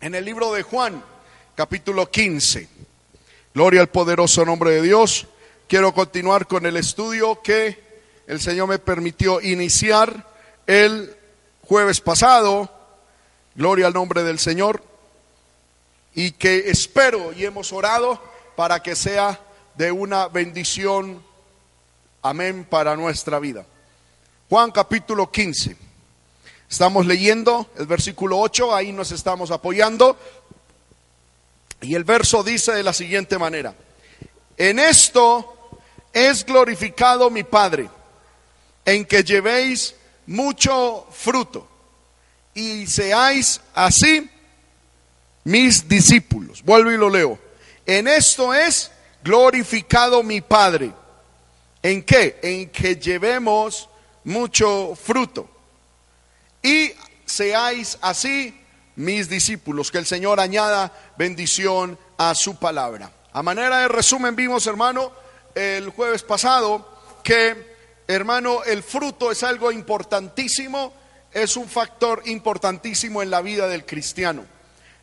en el libro de Juan, capítulo 15. Gloria al poderoso nombre de Dios. Quiero continuar con el estudio que el Señor me permitió iniciar el jueves pasado. Gloria al nombre del Señor. Y que espero y hemos orado para que sea de una bendición. Amén para nuestra vida. Juan capítulo 15. Estamos leyendo el versículo 8, ahí nos estamos apoyando. Y el verso dice de la siguiente manera, en esto es glorificado mi Padre, en que llevéis mucho fruto y seáis así mis discípulos. Vuelvo y lo leo. En esto es glorificado mi Padre. ¿En qué? En que llevemos mucho fruto y seáis así mis discípulos. Que el Señor añada bendición a su palabra. A manera de resumen vimos, hermano, el jueves pasado que, hermano, el fruto es algo importantísimo, es un factor importantísimo en la vida del cristiano.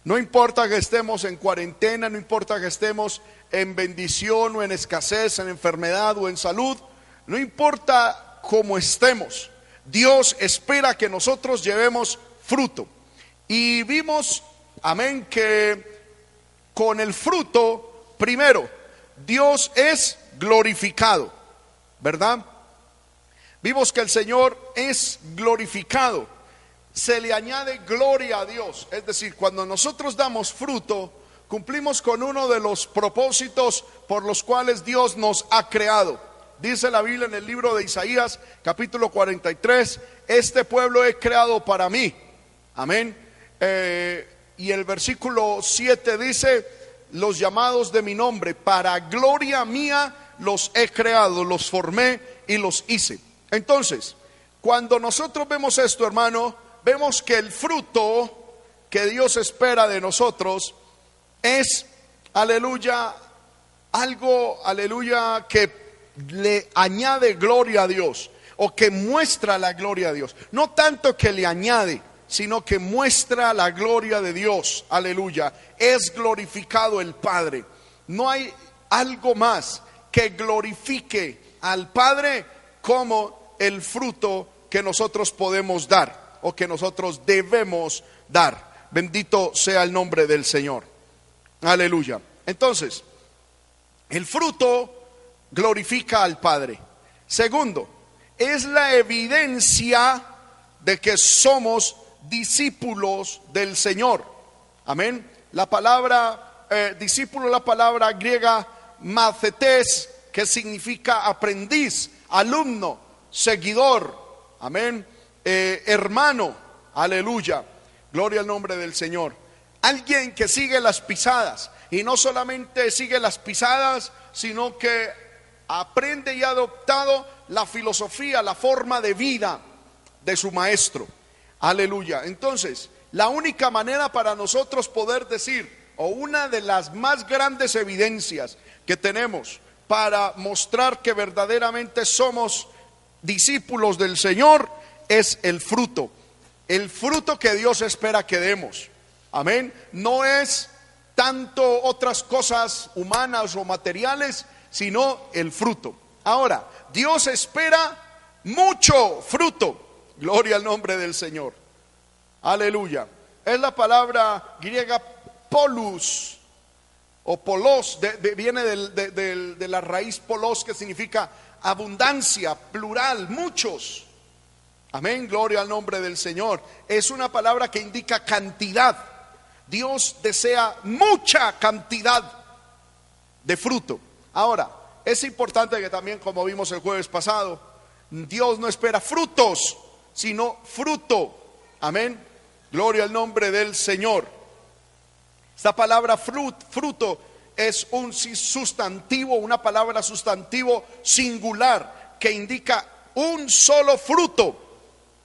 No importa que estemos en cuarentena, no importa que estemos en bendición o en escasez, en enfermedad o en salud, no importa cómo estemos. Dios espera que nosotros llevemos fruto. Y vimos, amén, que con el fruto, primero, Dios es glorificado, ¿verdad? Vimos que el Señor es glorificado. Se le añade gloria a Dios. Es decir, cuando nosotros damos fruto, cumplimos con uno de los propósitos por los cuales Dios nos ha creado. Dice la Biblia en el libro de Isaías, capítulo 43, este pueblo he creado para mí. Amén. Eh, y el versículo 7 dice, los llamados de mi nombre, para gloria mía los he creado, los formé y los hice. Entonces, cuando nosotros vemos esto, hermano, vemos que el fruto que Dios espera de nosotros es, aleluya, algo, aleluya, que le añade gloria a Dios o que muestra la gloria a Dios. No tanto que le añade, sino que muestra la gloria de Dios. Aleluya. Es glorificado el Padre. No hay algo más que glorifique al Padre como el fruto que nosotros podemos dar o que nosotros debemos dar. Bendito sea el nombre del Señor. Aleluya. Entonces, el fruto glorifica al Padre. Segundo, es la evidencia de que somos discípulos del Señor. Amén. La palabra eh, discípulo, la palabra griega macetes, que significa aprendiz, alumno, seguidor. Amén. Eh, hermano. Aleluya. Gloria al nombre del Señor. Alguien que sigue las pisadas. Y no solamente sigue las pisadas, sino que aprende y ha adoptado la filosofía, la forma de vida de su maestro. Aleluya. Entonces, la única manera para nosotros poder decir, o una de las más grandes evidencias que tenemos para mostrar que verdaderamente somos discípulos del Señor, es el fruto. El fruto que Dios espera que demos. Amén. No es tanto otras cosas humanas o materiales, sino el fruto. Ahora, Dios espera mucho fruto. Gloria al nombre del Señor. Aleluya. Es la palabra griega polus o polos, viene de, la raíz polos que significa abundancia, plural, muchos. Amén, gloria al nombre del Señor. Es una palabra que indica cantidad. Dios desea mucha cantidad de fruto. Ahora, es importante que también, como vimos el jueves pasado, Dios no espera frutos, sino fruto. Amén. Gloria al nombre del Señor. Esta palabra fruto es un sustantivo, una palabra sustantivo singular que indica un solo fruto.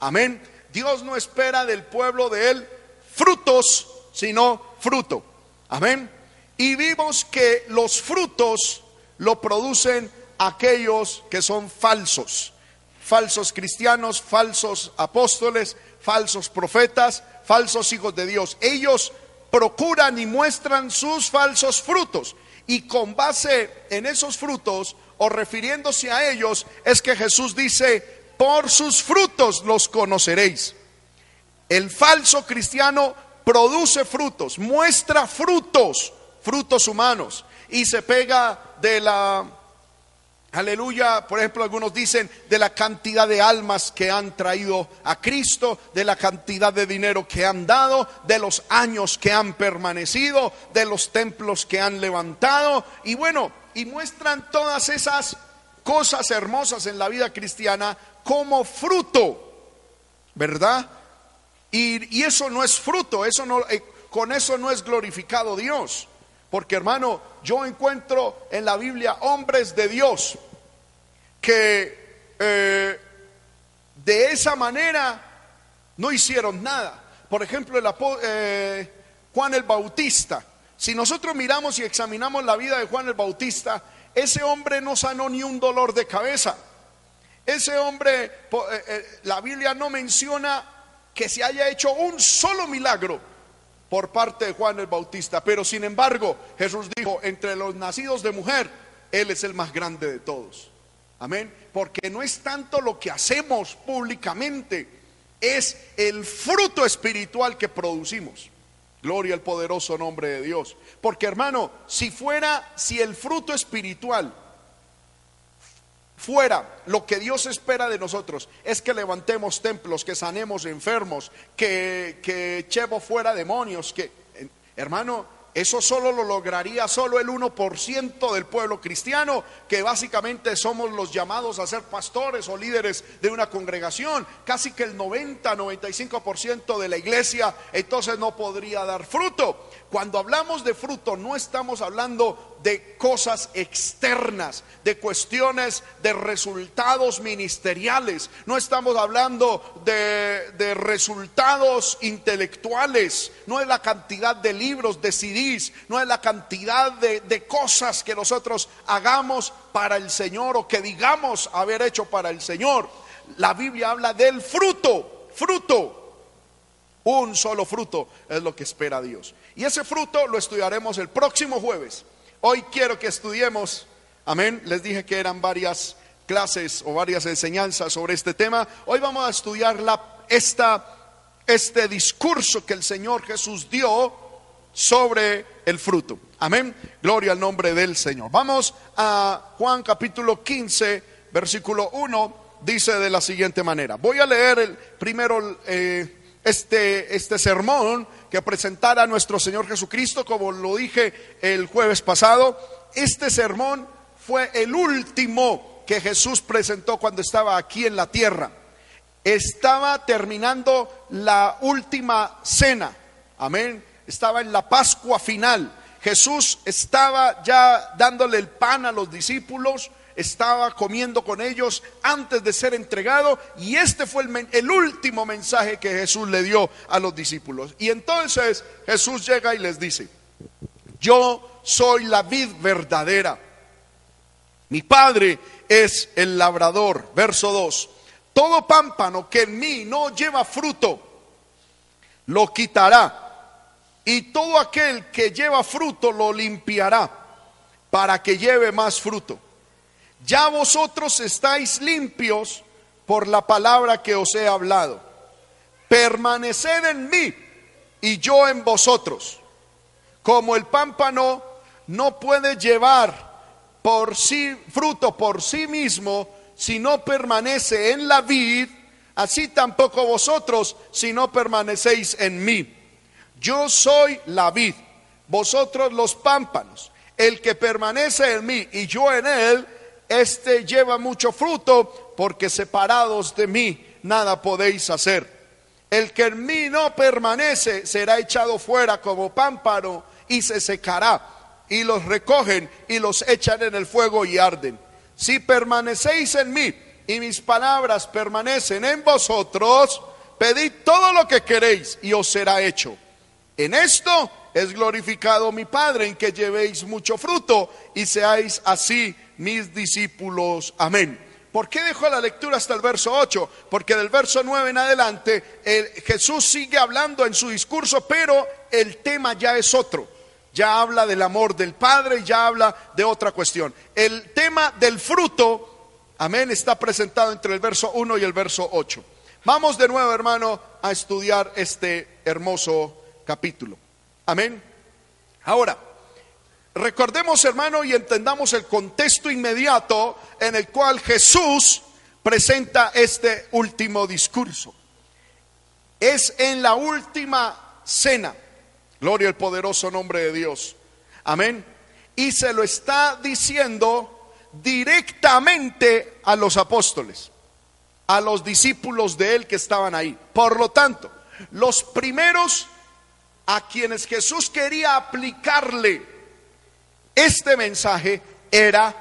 Amén. Dios no espera del pueblo de él frutos, sino fruto. Amén. Y vimos que los frutos lo producen aquellos que son falsos, falsos cristianos, falsos apóstoles, falsos profetas, falsos hijos de Dios. Ellos procuran y muestran sus falsos frutos. Y con base en esos frutos, o refiriéndose a ellos, es que Jesús dice, por sus frutos los conoceréis. El falso cristiano produce frutos, muestra frutos, frutos humanos, y se pega de la Aleluya, por ejemplo, algunos dicen de la cantidad de almas que han traído a Cristo, de la cantidad de dinero que han dado, de los años que han permanecido, de los templos que han levantado, y bueno, y muestran todas esas cosas hermosas en la vida cristiana como fruto, ¿verdad? Y, eso no es fruto, eso no, eh, con eso no es glorificado Dios. Porque hermano, yo encuentro en la Biblia hombres de Dios que eh, de esa manera no hicieron nada. Por ejemplo, el, eh, Juan el Bautista. Si nosotros miramos y examinamos la vida de Juan el Bautista, ese hombre no sanó ni un dolor de cabeza. Ese hombre, eh, la Biblia no menciona que se haya hecho un solo milagro por parte de Juan el Bautista. Pero sin embargo, Jesús dijo, entre los nacidos de mujer, Él es el más grande de todos. Amén. Porque no es tanto lo que hacemos públicamente, es el fruto espiritual que producimos. Gloria al poderoso nombre de Dios. Porque hermano, si fuera, si el fruto espiritual fuera lo que Dios espera de nosotros es que levantemos templos, que sanemos enfermos, que, que echemos fuera demonios, que hermano, eso solo lo lograría solo el 1% del pueblo cristiano, que básicamente somos los llamados a ser pastores o líderes de una congregación. Casi que el 90-95% de la iglesia entonces no podría dar fruto. Cuando hablamos de fruto no estamos hablando de cosas externas, de cuestiones de resultados ministeriales. No estamos hablando de, resultados intelectuales, no es la cantidad de libros, de CDs, no es la cantidad de, de cosas que nosotros hagamos para el Señor o que digamos haber hecho para el Señor. La Biblia habla del fruto, fruto. Un solo fruto es lo que espera Dios. Y ese fruto lo estudiaremos el próximo jueves. Hoy quiero que estudiemos, amén, les dije que eran varias clases o varias enseñanzas sobre este tema. Hoy vamos a estudiar esta, este discurso que el Señor Jesús dio sobre el fruto. Amén. Gloria al nombre del Señor. Vamos a Juan capítulo 15, versículo 1. Dice de la siguiente manera. Voy a leer el primero eh, este, este sermón que presentara nuestro Señor Jesucristo, como lo dije el jueves pasado. Este sermón fue el último que Jesús presentó cuando estaba aquí en la tierra. Estaba terminando la última cena. Amén. Estaba en la Pascua final. Jesús estaba ya dándole el pan a los discípulos estaba comiendo con ellos antes de ser entregado y este fue el, último mensaje que Jesús le dio a los discípulos. Y entonces Jesús llega y les dice, yo soy la vid verdadera, mi Padre es el labrador. Verso 2, todo pámpano que en mí no lleva fruto, lo quitará. Y todo aquel que lleva fruto lo limpiará para que lleve más fruto. Ya vosotros estáis limpios por la palabra que os he hablado. Permaneced en mí y yo en vosotros. Como el pámpano no puede llevar por sí fruto por sí mismo si no permanece en la vid, así tampoco vosotros si no permanecéis en mí. Yo soy la vid, vosotros los pámpanos. El que permanece en mí y yo en él, este lleva mucho fruto, porque separados de mí nada podéis hacer. El que en mí no permanece será echado fuera como pámpano y se secará. Y los recogen y los echan en el fuego y arden. Si permanecéis en mí y mis palabras permanecen en vosotros, pedid todo lo que queréis y os será hecho. En esto es glorificado mi Padre, en que llevéis mucho fruto y seáis así mis discípulos. Amén. ¿Por qué dejó la lectura hasta el verso 8? Porque del verso 9 en adelante Jesús sigue hablando en su discurso, pero el tema ya es otro. Ya habla del amor del Padre ya habla de otra cuestión. El tema del fruto, amén, está presentado entre el verso 1 y el verso 8. Vamos de nuevo, hermano, a estudiar este hermoso capítulo. Amén. Ahora, recordemos, hermano, y entendamos el contexto inmediato en el cual Jesús presenta este último discurso. Es en la última cena. Gloria al poderoso nombre de Dios. Amén. Y se lo está diciendo directamente a los apóstoles, a los discípulos de él que estaban ahí. Por lo tanto, los primeros a quienes Jesús quería aplicarle este mensaje era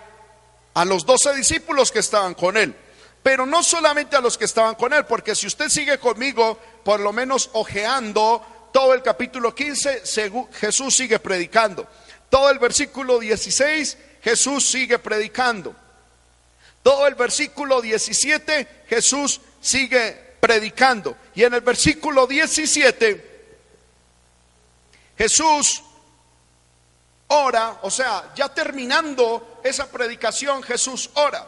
a los doce discípulos que estaban con él. Pero no solamente a los que estaban con él, porque si usted sigue conmigo, por lo menos ojeando todo el capítulo 15, Jesús sigue predicando. Todo el versículo 16, Jesús sigue predicando. Todo el versículo 17, Jesús sigue predicando. Y en el versículo 17, Jesús ora, o sea, ya terminando esa predicación, Jesús ora.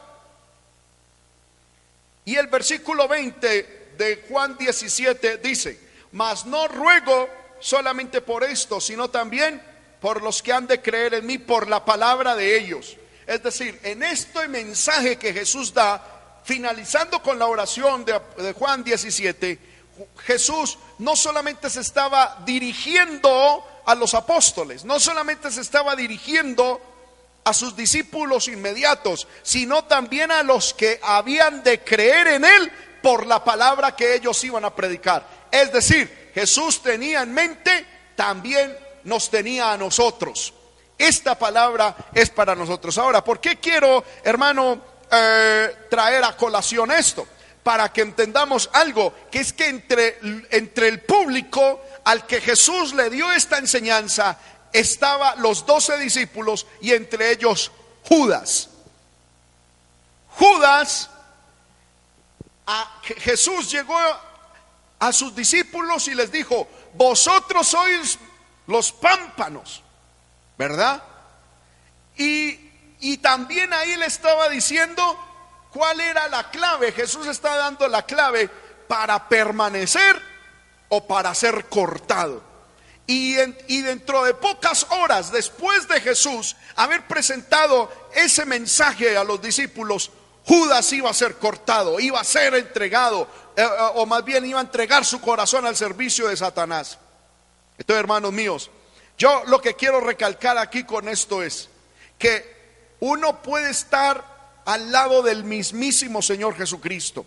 Y el versículo 20 de Juan 17 dice, mas no ruego solamente por esto, sino también por los que han de creer en mí por la palabra de ellos. Es decir, en este mensaje que Jesús da, finalizando con la oración de, de Juan 17, Jesús no solamente se estaba dirigiendo a los apóstoles, no solamente se estaba dirigiendo a sus discípulos inmediatos, sino también a los que habían de creer en Él por la palabra que ellos iban a predicar. Es decir, Jesús tenía en mente, también nos tenía a nosotros. Esta palabra es para nosotros. Ahora, ¿por qué quiero, hermano, eh, traer a colación esto? para que entendamos algo, que es que entre, entre el público al que Jesús le dio esta enseñanza estaba los doce discípulos y entre ellos Judas. Judas, a, Jesús llegó a sus discípulos y les dijo, vosotros sois los pámpanos, ¿verdad? Y, y también ahí le estaba diciendo, ¿Cuál era la clave? Jesús está dando la clave para permanecer o para ser cortado. Y, y, dentro de pocas horas después de Jesús haber presentado ese mensaje a los discípulos, Judas iba a ser cortado, iba a ser entregado, eh, eh, o más bien iba a entregar su corazón al servicio de Satanás. Entonces, hermanos míos, yo lo que quiero recalcar aquí con esto es que uno puede estar al lado del mismísimo Señor Jesucristo.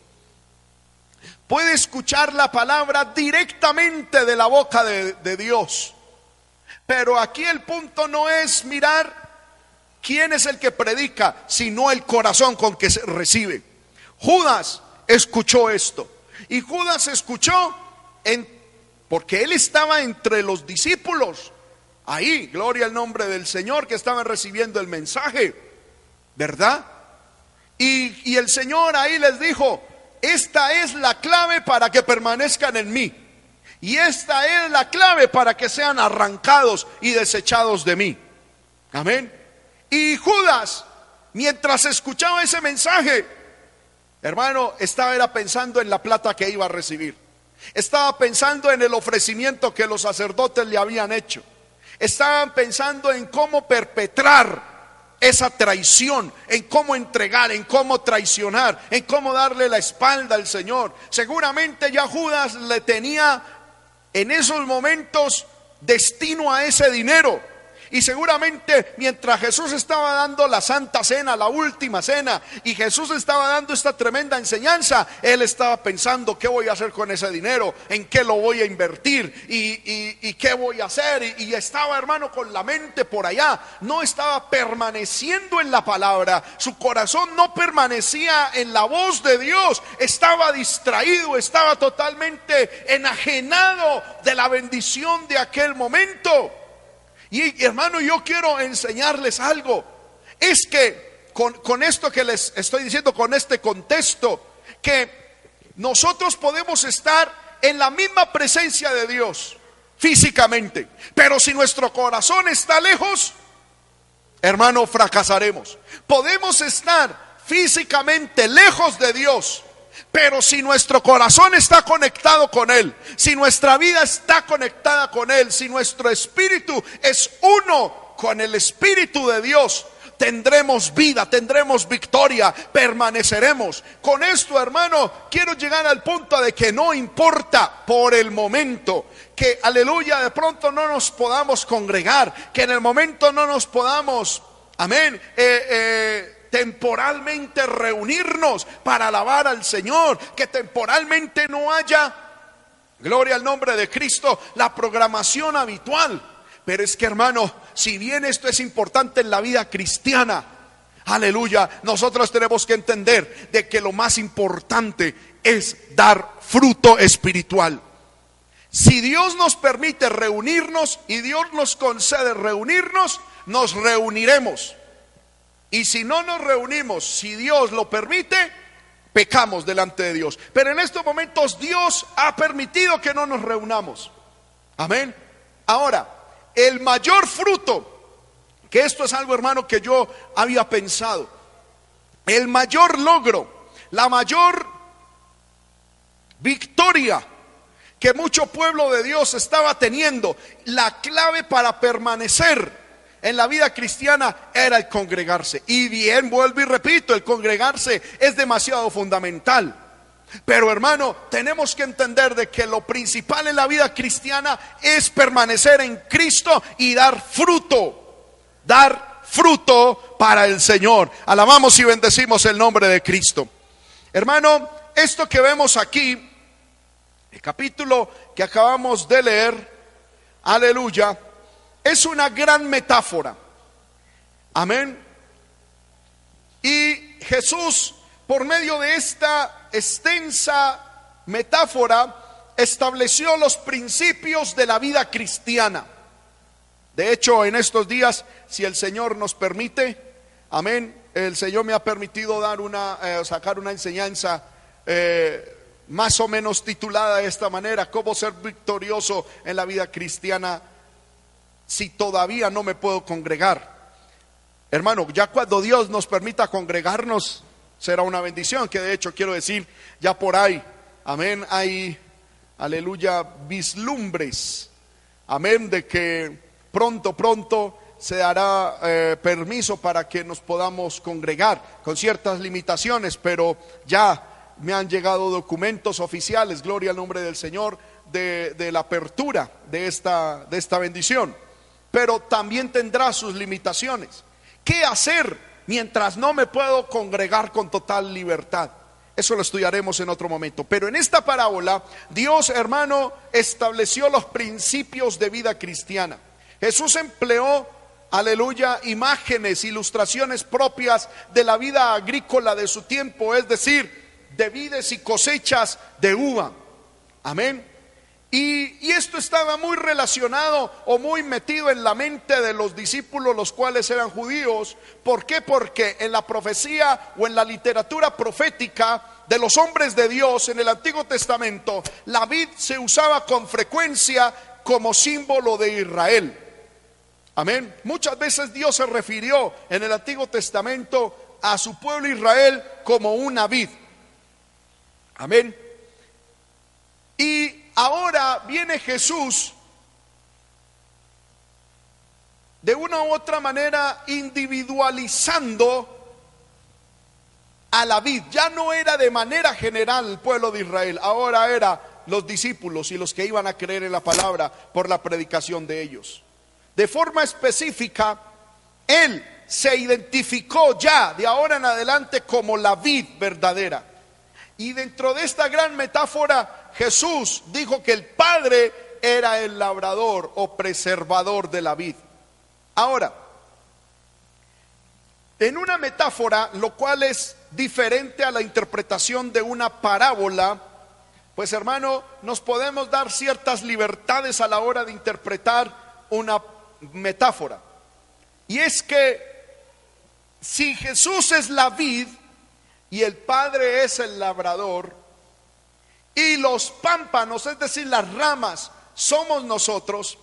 Puede escuchar la palabra directamente de la boca de, Dios. Pero aquí el punto no es mirar quién es el que predica, sino el corazón con que se recibe. Judas escuchó esto. Y Judas escuchó en, porque él estaba entre los discípulos. Ahí, gloria al nombre del Señor que estaban recibiendo el mensaje. ¿Verdad? Y, el Señor ahí les dijo, esta es la clave para que permanezcan en mí. Y esta es la clave para que sean arrancados y desechados de mí. Amén. Y Judas, mientras escuchaba ese mensaje, hermano, estaba pensando en la plata que iba a recibir. Estaba pensando en el ofrecimiento que los sacerdotes le habían hecho. Estaban pensando en cómo perpetrar esa traición, en cómo entregar, en cómo traicionar, en cómo darle la espalda al Señor. Seguramente ya Judas le tenía en esos momentos destino a ese dinero. Y seguramente mientras Jesús estaba dando la santa cena, la última cena, y Jesús estaba dando esta tremenda enseñanza, él estaba pensando qué voy a hacer con ese dinero, en qué lo voy a invertir y, qué voy a hacer. Y, estaba hermano con la mente por allá, no estaba permaneciendo en la palabra, su corazón no permanecía en la voz de Dios, estaba distraído, estaba totalmente enajenado de la bendición de aquel momento. Y hermano, yo quiero enseñarles algo. Es que con, con, esto que les estoy diciendo, con este contexto, que nosotros podemos estar en la misma presencia de Dios. físicamente. Pero si nuestro corazón está lejos, hermano, fracasaremos. Podemos estar físicamente lejos de Dios, pero si nuestro corazón está conectado con Él, si nuestra vida está conectada con Él, si nuestro espíritu es uno con el Espíritu de Dios, tendremos vida, tendremos victoria, permaneceremos. Con esto, hermano, quiero llegar al punto de que no importa por el momento que, aleluya, de pronto no nos podamos congregar, que en el momento no nos podamos, amén, eh, eh, temporalmente reunirnos para alabar al Señor, que temporalmente no haya, gloria al nombre de Cristo, la programación habitual. Pero es que hermano, si bien esto es importante en la vida cristiana, aleluya, nosotros tenemos que entender de que lo más importante es dar fruto espiritual. Si Dios nos permite reunirnos y Dios nos concede reunirnos, nos reuniremos. Y si no nos reunimos, si Dios lo permite, pecamos delante de Dios. Pero en estos momentos Dios ha permitido que no nos reunamos. Amén. Ahora, el mayor fruto, que esto es algo hermano que yo había pensado, el mayor logro, la mayor victoria que mucho pueblo de Dios estaba teniendo, la clave para permanecer en la vida cristiana era el congregarse. Y bien, vuelvo y repito, el congregarse es demasiado fundamental. Pero hermano, tenemos que entender de que lo principal en la vida cristiana es permanecer en Cristo y dar fruto, dar fruto para el Señor. Alabamos y bendecimos el nombre de Cristo. Hermano, esto que vemos aquí, el capítulo que acabamos de leer, aleluya, es una gran metáfora. Amén. Y Jesús, por medio de esta extensa metáfora estableció los principios de la vida cristiana. De hecho, en estos días, si el Señor nos permite, amén, el Señor me ha permitido dar una, eh, sacar una enseñanza eh, más o menos titulada de esta manera, cómo ser victorioso en la vida cristiana si todavía no me puedo congregar. Hermano, ya cuando Dios nos permita congregarnos, será una bendición, que de hecho quiero decir, ya por ahí, amén, hay, aleluya, vislumbres, amén, de que pronto, pronto se dará eh, permiso para que nos podamos congregar con ciertas limitaciones, pero ya me han llegado documentos oficiales, gloria al nombre del Señor, de, de la apertura de esta, de esta bendición. Pero también tendrá sus limitaciones. ¿Qué hacer mientras no me puedo congregar con total libertad. Eso lo estudiaremos en otro momento. Pero en esta parábola, Dios, hermano, estableció los principios de vida cristiana. Jesús empleó, aleluya, imágenes, ilustraciones propias de la vida agrícola de su tiempo, es decir, de vides y cosechas de uva. Amén. Y, esto estaba muy relacionado o muy metido en la mente de los discípulos, los cuales eran judíos. ¿Por qué? Porque en la profecía o en la literatura profética de los hombres de Dios en el Antiguo Testamento, la vid se usaba con frecuencia como símbolo de Israel. Amén. Muchas veces Dios se refirió en el Antiguo Testamento a su pueblo Israel como una vid. Amén. Y ahora viene Jesús de una u otra manera individualizando a la vid. Ya no era de manera general el pueblo de Israel, ahora era los discípulos y los que iban a creer en la palabra por la predicación de ellos. De forma específica, Él se identificó ya de ahora en adelante como la vid verdadera. Y dentro de esta gran metáfora Jesús dijo que el Padre era el labrador o preservador de la vid. Ahora, en una metáfora, lo cual es diferente a la interpretación de una parábola, pues hermano, nos podemos dar ciertas libertades a la hora de interpretar una metáfora. Y es que si Jesús es la vid y el Padre es el labrador, y los pámpanos, es decir, las ramas, somos nosotros,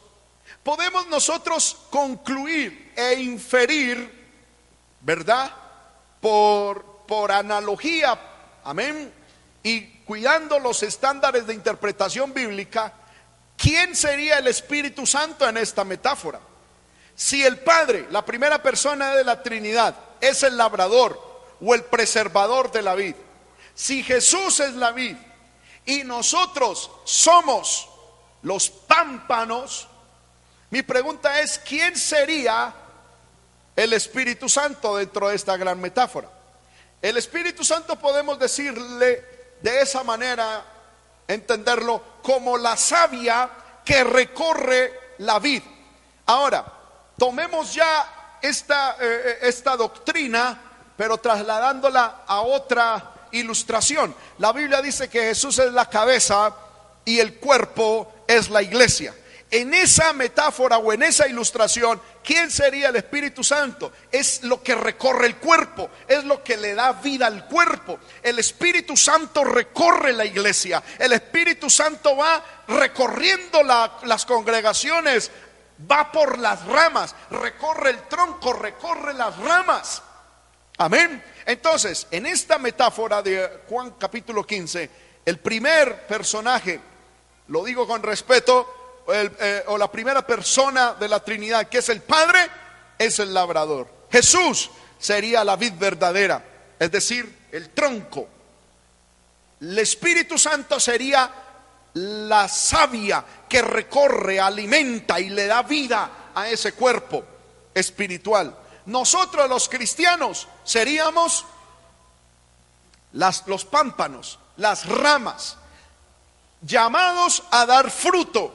podemos nosotros concluir e inferir, ¿verdad? Por, por analogía, amén, y cuidando los estándares de interpretación bíblica, ¿quién sería el Espíritu Santo en esta metáfora? Si el Padre, la primera persona de la Trinidad, es el labrador o el preservador de la vid, si Jesús es la vid y nosotros somos los pámpanos, mi pregunta es, ¿quién sería el Espíritu Santo dentro de esta gran metáfora? El Espíritu Santo podemos decirle de esa manera, entenderlo como la savia que recorre la vid. Ahora, tomemos ya esta, eh, esta doctrina, pero trasladándola a otra ilustración. La Biblia dice que Jesús es la cabeza y el cuerpo es la iglesia. En esa metáfora o en esa ilustración, ¿quién sería el Espíritu Santo? Es lo que recorre el cuerpo, es lo que le da vida al cuerpo. El Espíritu Santo recorre la iglesia, el Espíritu Santo va recorriendo las congregaciones, va por las ramas, recorre el tronco, recorre las ramas. Amén. Entonces, en esta metáfora de Juan capítulo 15, el primer personaje, lo digo con respeto, eh, o la primera persona de la Trinidad, que es el Padre, es el labrador. Jesús sería la vid verdadera, es decir, el tronco. El Espíritu Santo sería la savia que recorre, alimenta y le da vida a ese cuerpo espiritual. Nosotros los cristianos seríamos las, los pámpanos, las ramas, llamados a dar fruto,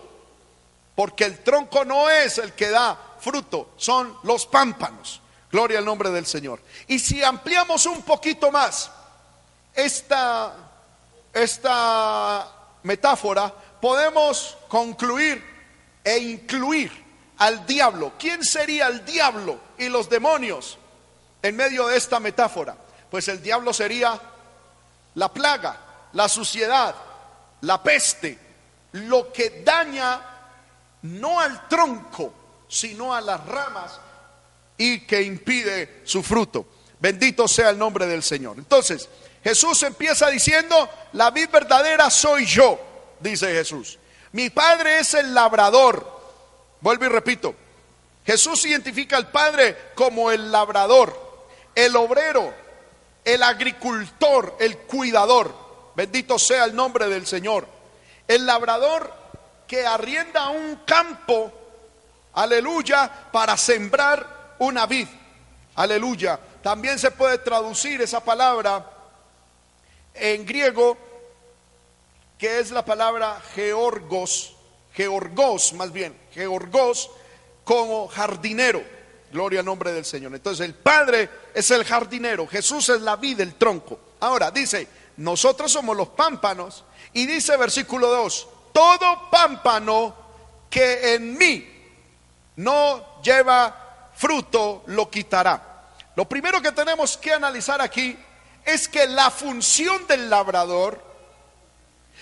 porque el tronco no es el que da fruto, son los pámpanos. Gloria al nombre del Señor. Y si ampliamos un poquito más esta, esta metáfora, podemos concluir e incluir al diablo. ¿Quién sería el diablo y los demonios en medio de esta metáfora? Pues el diablo sería la plaga, la suciedad, la peste, lo que daña no al tronco, sino a las ramas y que impide su fruto. Bendito sea el nombre del Señor. Entonces, Jesús empieza diciendo, la vid verdadera soy yo, dice Jesús. Mi Padre es el labrador. Vuelvo y repito, Jesús identifica al Padre como el labrador, el obrero, el agricultor, el cuidador. Bendito sea el nombre del Señor. El labrador que arrienda un campo, aleluya, para sembrar una vid. Aleluya. También se puede traducir esa palabra en griego, que es la palabra georgos, georgos más bien, georgos como jardinero. Gloria al nombre del Señor. Entonces el Padre es el jardinero, Jesús es la vida, el tronco. Ahora dice, nosotros somos los pámpanos. Y dice versículo 2, todo pámpano que en mí no lleva fruto lo quitará. Lo primero que tenemos que analizar aquí es que la función del labrador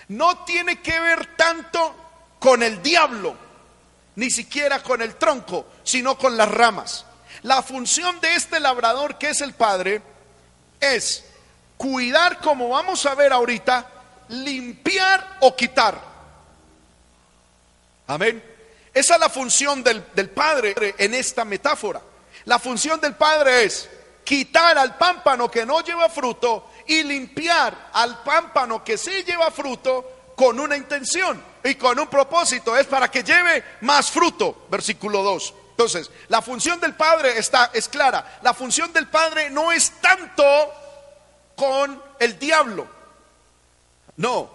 no tiene que ver tanto con el diablo ni siquiera con el tronco, sino con las ramas. La función de este labrador, que es el Padre, es cuidar, como vamos a ver ahorita, limpiar o quitar. Amén. Esa es la función del, del, Padre en esta metáfora. La función del Padre es quitar al pámpano que no lleva fruto y limpiar al pámpano que sí lleva fruto con una intención y con un propósito, es para que lleve más fruto, versículo 2. Entonces, la función del Padre está es clara. La función del Padre no es tanto con el diablo. No.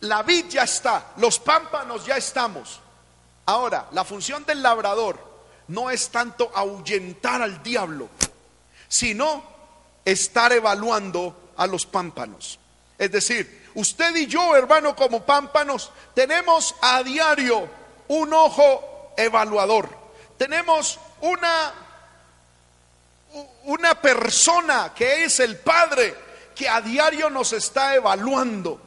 La vid ya está, los pámpanos ya estamos. Ahora, la función del labrador no es tanto ahuyentar al diablo, sino estar evaluando a los pámpanos. Es decir, Usted y yo, hermano, como pámpanos, tenemos a diario un ojo evaluador. Tenemos una, una persona que es el Padre que a diario nos está evaluando.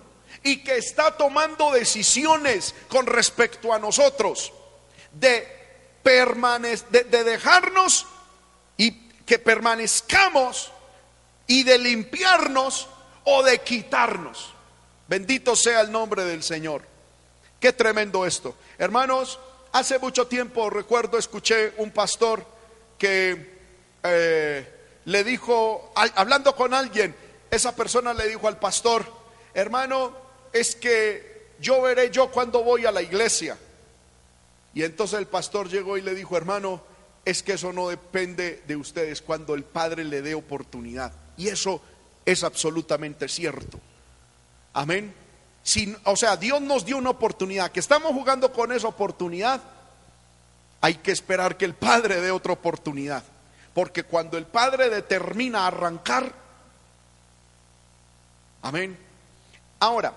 y que está tomando decisiones con respecto a nosotros de, de, de dejarnos y que permanezcamos y de limpiarnos o de quitarnos. Bendito sea el nombre del Señor. Qué tremendo esto. Hermanos, hace mucho tiempo recuerdo, escuché un pastor que eh, le dijo, hablando con alguien, esa persona le dijo al pastor, hermano, es que yo veré yo cuando voy a la iglesia. Y entonces el pastor llegó y le dijo, hermano, es que eso no depende de ustedes cuando el Padre le dé oportunidad. Y eso es absolutamente cierto. Amén. o sea, Dios nos dio una oportunidad, que estamos jugando con esa oportunidad, hay que esperar que el Padre dé otra oportunidad. Porque cuando el Padre determina arrancar, amén. Ahora,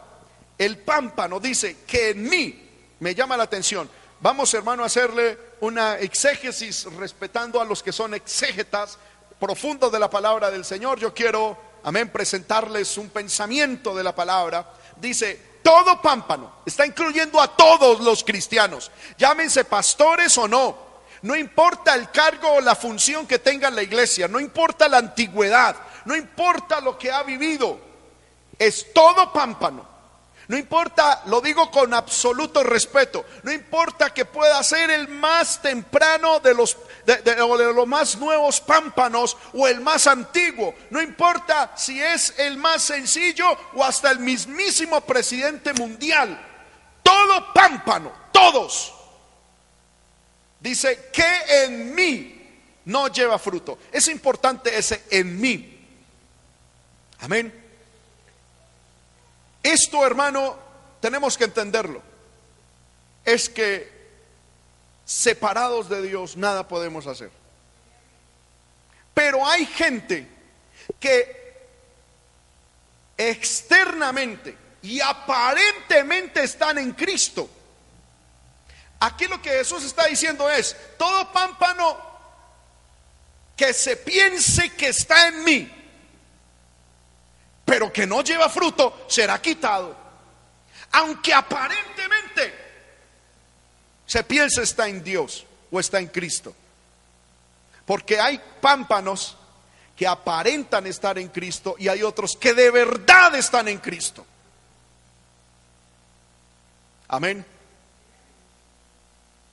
el pámpano dice que en mí, me llama la atención, vamos hermano a hacerle una exégesis respetando a los que son exégetas profundos de la palabra del Señor. Yo quiero, amén, presentarles un pensamiento de la palabra. Dice, todo pámpano, está incluyendo a todos los cristianos, llámense pastores o no, no importa el cargo o la función que tenga la iglesia, no importa la antigüedad, no importa lo que ha vivido, es todo pámpano no importa, lo digo con absoluto respeto, no importa que pueda ser el más temprano de los, de, los más nuevos pámpanos o el más antiguo, no importa si es el más sencillo o hasta el mismísimo presidente mundial, todo pámpano, todos. Dice que en mí no lleva fruto. Es importante ese en mí. Amén. Esto, hermano, tenemos que entenderlo. Es que separados de Dios nada podemos hacer. Pero hay gente que externamente y aparentemente están en Cristo. Aquí lo que Jesús está diciendo es, todo pámpano que se piense que está en mí, pero que no lleva fruto, será quitado. Aunque aparentemente se piensa está en Dios o está en Cristo. Porque hay pámpanos que aparentan estar en Cristo y hay otros que de verdad están en Cristo. Amén.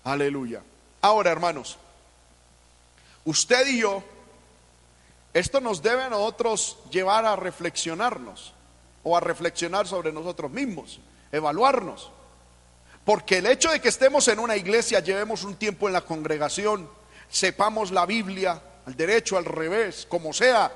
Aleluya. Ahora, hermanos, usted y yo esto nos debe a nosotros llevar a reflexionarnos o a reflexionar sobre nosotros mismos, evaluarnos. Porque el hecho de que estemos en una iglesia, llevemos un tiempo en la congregación, sepamos la Biblia, al derecho, al revés, como sea,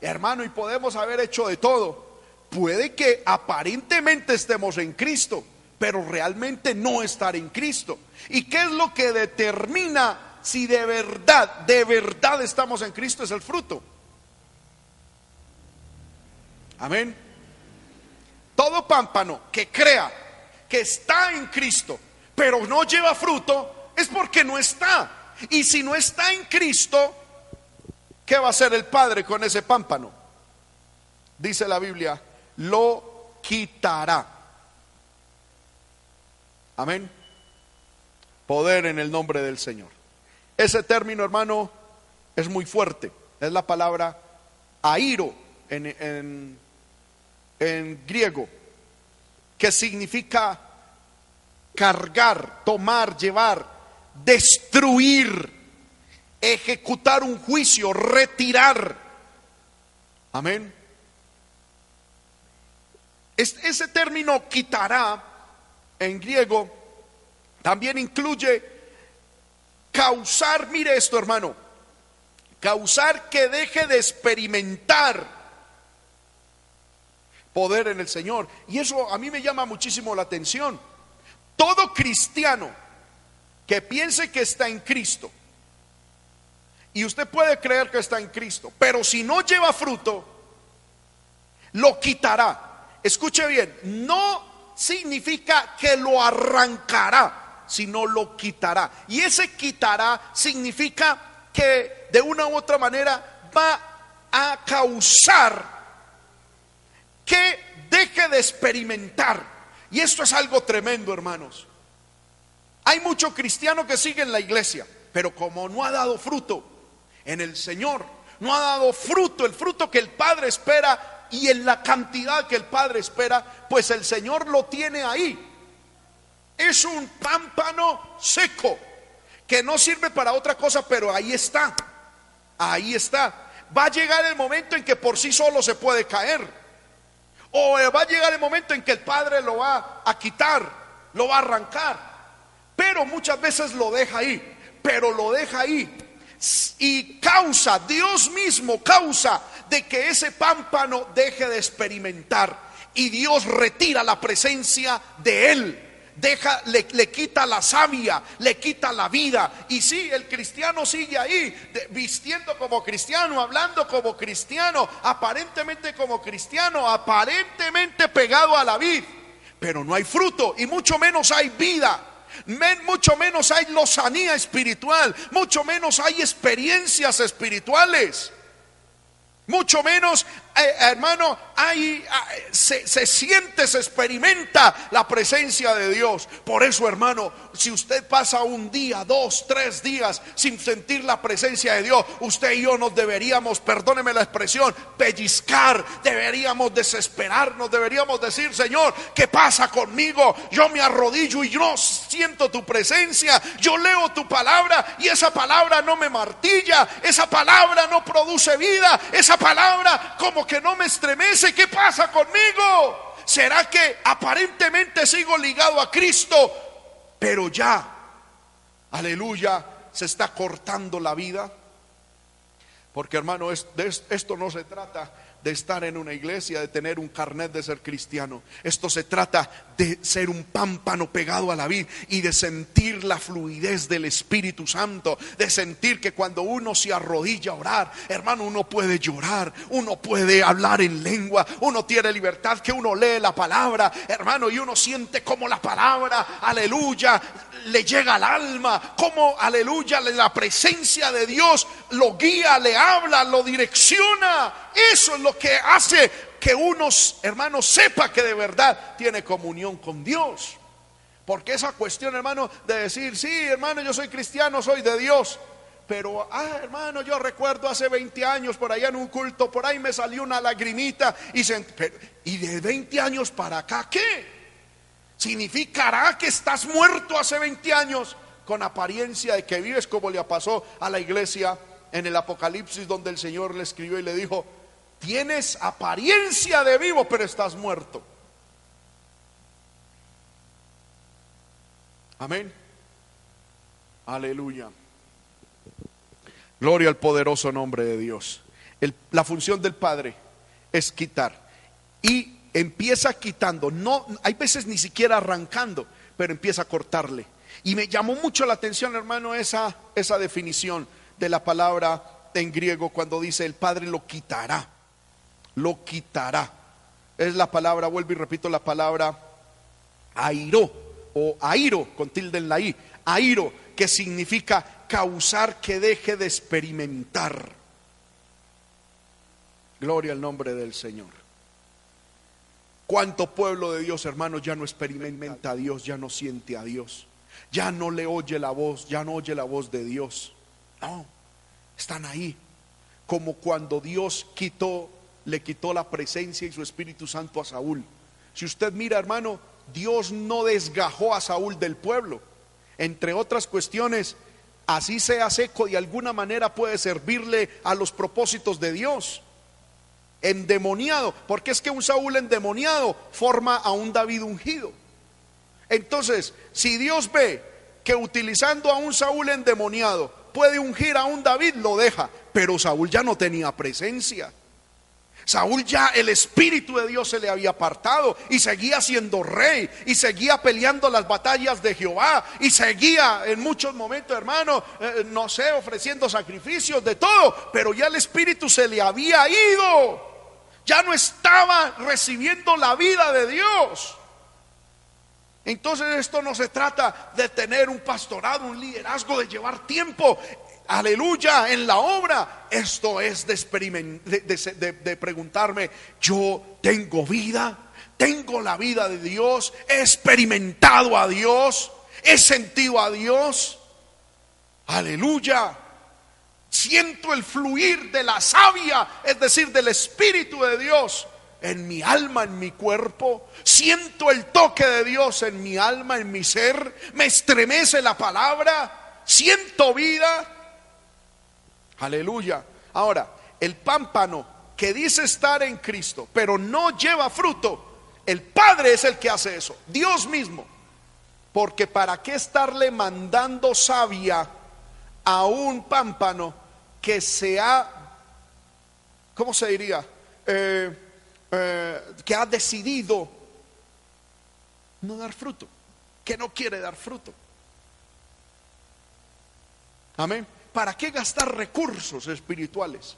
hermano, y podemos haber hecho de todo, puede que aparentemente estemos en Cristo, pero realmente no estar en Cristo. ¿Y qué es lo que determina si de verdad, de verdad estamos en Cristo? Es el fruto. Amén. Todo pámpano que crea que está en Cristo, pero no lleva fruto, es porque no está. Y si no está en Cristo, ¿qué va a hacer el Padre con ese pámpano? Dice la Biblia, lo quitará. Amén. Poder en el nombre del Señor. Ese término, hermano, es muy fuerte. Es la palabra airo en, en en griego, que significa cargar, tomar, llevar, destruir, ejecutar un juicio, retirar. Amén. ese término quitará en griego también incluye causar, mire esto hermano, causar que deje de experimentar poder en el Señor. Y eso a mí me llama muchísimo la atención. Todo cristiano que piense que está en Cristo, y usted puede creer que está en Cristo, pero si no lleva fruto, lo quitará. Escuche bien, no significa que lo arrancará, sino lo quitará. Y ese quitará significa que de una u otra manera va a causar que deje de experimentar. Y esto es algo tremendo, hermanos. Hay mucho cristiano que sigue en la iglesia, pero como no ha dado fruto en el Señor, no ha dado fruto, el fruto que el Padre espera y en la cantidad que el Padre espera, pues el Señor lo tiene ahí. Es un pámpano seco que no sirve para otra cosa, pero ahí está. Ahí está. Va a llegar el momento en que por sí solo se puede caer. O va a llegar el momento en que el Padre lo va a quitar, lo va a arrancar. Pero muchas veces lo deja ahí. Pero lo deja ahí y causa, Dios mismo causa de que ese pámpano deje de experimentar y Dios retira la presencia de él. Deja, le, le, quita la savia, le quita la vida. Y sí, el cristiano sigue ahí, vistiendo como cristiano, hablando como cristiano, aparentemente como cristiano, aparentemente pegado a la vid. Pero no hay fruto y mucho menos hay vida mucho menos hay lozanía espiritual, mucho menos hay experiencias espirituales. Mucho menos, eh, hermano, hay, ah, se, se, siente, se experimenta la presencia de Dios. Por eso, hermano, si usted pasa un día, dos, tres días sin sentir la presencia de Dios, usted y yo nos deberíamos, perdóneme la expresión, pellizcar, deberíamos desesperarnos, deberíamos decir, Señor, ¿qué pasa conmigo? Yo me arrodillo y yo siento tu presencia, yo leo tu palabra y esa palabra no me martilla, esa palabra no produce vida, esa palabra como que no me estremece, ¿qué pasa conmigo? ¿Será que aparentemente sigo ligado a Cristo, pero ya, aleluya, se está cortando la vida? Porque hermano, esto no se trata de estar en una iglesia, de tener un carnet de ser cristiano. Esto se trata de ser un pámpano pegado a la vid y de sentir la fluidez del Espíritu Santo, de sentir que cuando uno se arrodilla a orar, hermano, uno puede llorar, uno puede hablar en lengua, uno tiene libertad, que uno lee la palabra, hermano, y uno siente como la palabra, aleluya, le llega al alma, como, aleluya, la presencia de Dios lo guía, le habla, lo direcciona. Eso es lo que hace que unos hermanos sepa que de verdad tiene comunión con Dios. Porque esa cuestión, hermano, de decir, sí, hermano, yo soy cristiano, soy de Dios. Pero, ah, hermano, yo recuerdo hace 20 años por allá en un culto, por ahí me salió una lagrimita y, y de 20 años para acá, ¿qué? Significará que estás muerto hace 20 años con apariencia de que vives como le pasó a la iglesia en el Apocalipsis donde el Señor le escribió y le dijo, tienes apariencia de vivo pero estás muerto. Amén. Aleluya. Gloria al poderoso nombre de Dios. la función del Padre es quitar y empieza quitando, no, hay veces ni siquiera arrancando, pero empieza a cortarle. Y me llamó mucho la atención, hermano, esa, esa definición de la palabra en griego cuando dice el Padre lo quitará, lo quitará. Es la palabra, vuelvo y repito la palabra airo o airo con tilde en la i, airo, que significa causar que deje de experimentar. Gloria al nombre del Señor. ¿Cuánto pueblo de Dios, hermanos, ya no experimenta a Dios, ya no siente a Dios? Ya no le oye la voz, ya no oye la voz de Dios. No, están ahí. Como cuando Dios quitó, le quitó la presencia y su Espíritu Santo a Saúl. Si usted mira, hermano, Dios no desgajó a Saúl del pueblo. Entre otras cuestiones, así sea seco, de alguna manera puede servirle a los propósitos de Dios endemoniado, porque es que un Saúl endemoniado forma a un David ungido. Entonces, si Dios ve que utilizando a un Saúl endemoniado puede ungir a un David, lo deja, pero Saúl ya no tenía presencia. Saúl ya el Espíritu de Dios se le había apartado y seguía siendo rey y seguía peleando las batallas de Jehová y seguía en muchos momentos, hermano, eh, no sé, ofreciendo sacrificios de todo, pero ya el Espíritu se le había ido ya no estaba recibiendo la vida de Dios. Entonces esto no se trata de tener un pastorado, un liderazgo, de llevar tiempo, aleluya, en la obra. Esto es de, de, de, de preguntarme, yo tengo vida, tengo la vida de Dios, he experimentado a Dios, he sentido a Dios. Aleluya. Siento el fluir de la savia, es decir, del Espíritu de Dios en mi alma, en mi cuerpo. Siento el toque de Dios en mi alma, en mi ser. Me estremece la palabra. Siento vida. Aleluya. Ahora, el pámpano que dice estar en Cristo, pero no lleva fruto, el Padre es el que hace eso. Dios mismo. Porque para qué estarle mandando savia a un pámpano que se ha, ¿cómo se diría? Eh, eh, que ha decidido no dar fruto, que no quiere dar fruto. Amén. ¿Para qué gastar recursos espirituales?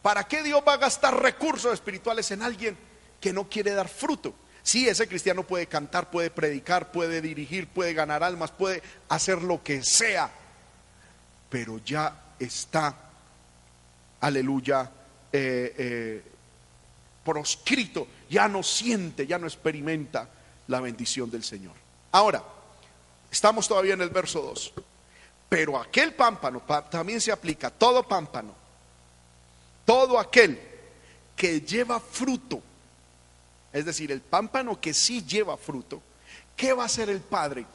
¿Para qué Dios va a gastar recursos espirituales en alguien que no quiere dar fruto? Sí, ese cristiano puede cantar, puede predicar, puede dirigir, puede ganar almas, puede hacer lo que sea, pero ya está, aleluya, eh, eh, proscrito, ya no siente, ya no experimenta la bendición del Señor. Ahora, estamos todavía en el verso 2, pero aquel pámpano también se aplica, todo pámpano, todo aquel que lleva fruto, es decir, el pámpano que sí lleva fruto, ¿qué va a hacer el Padre?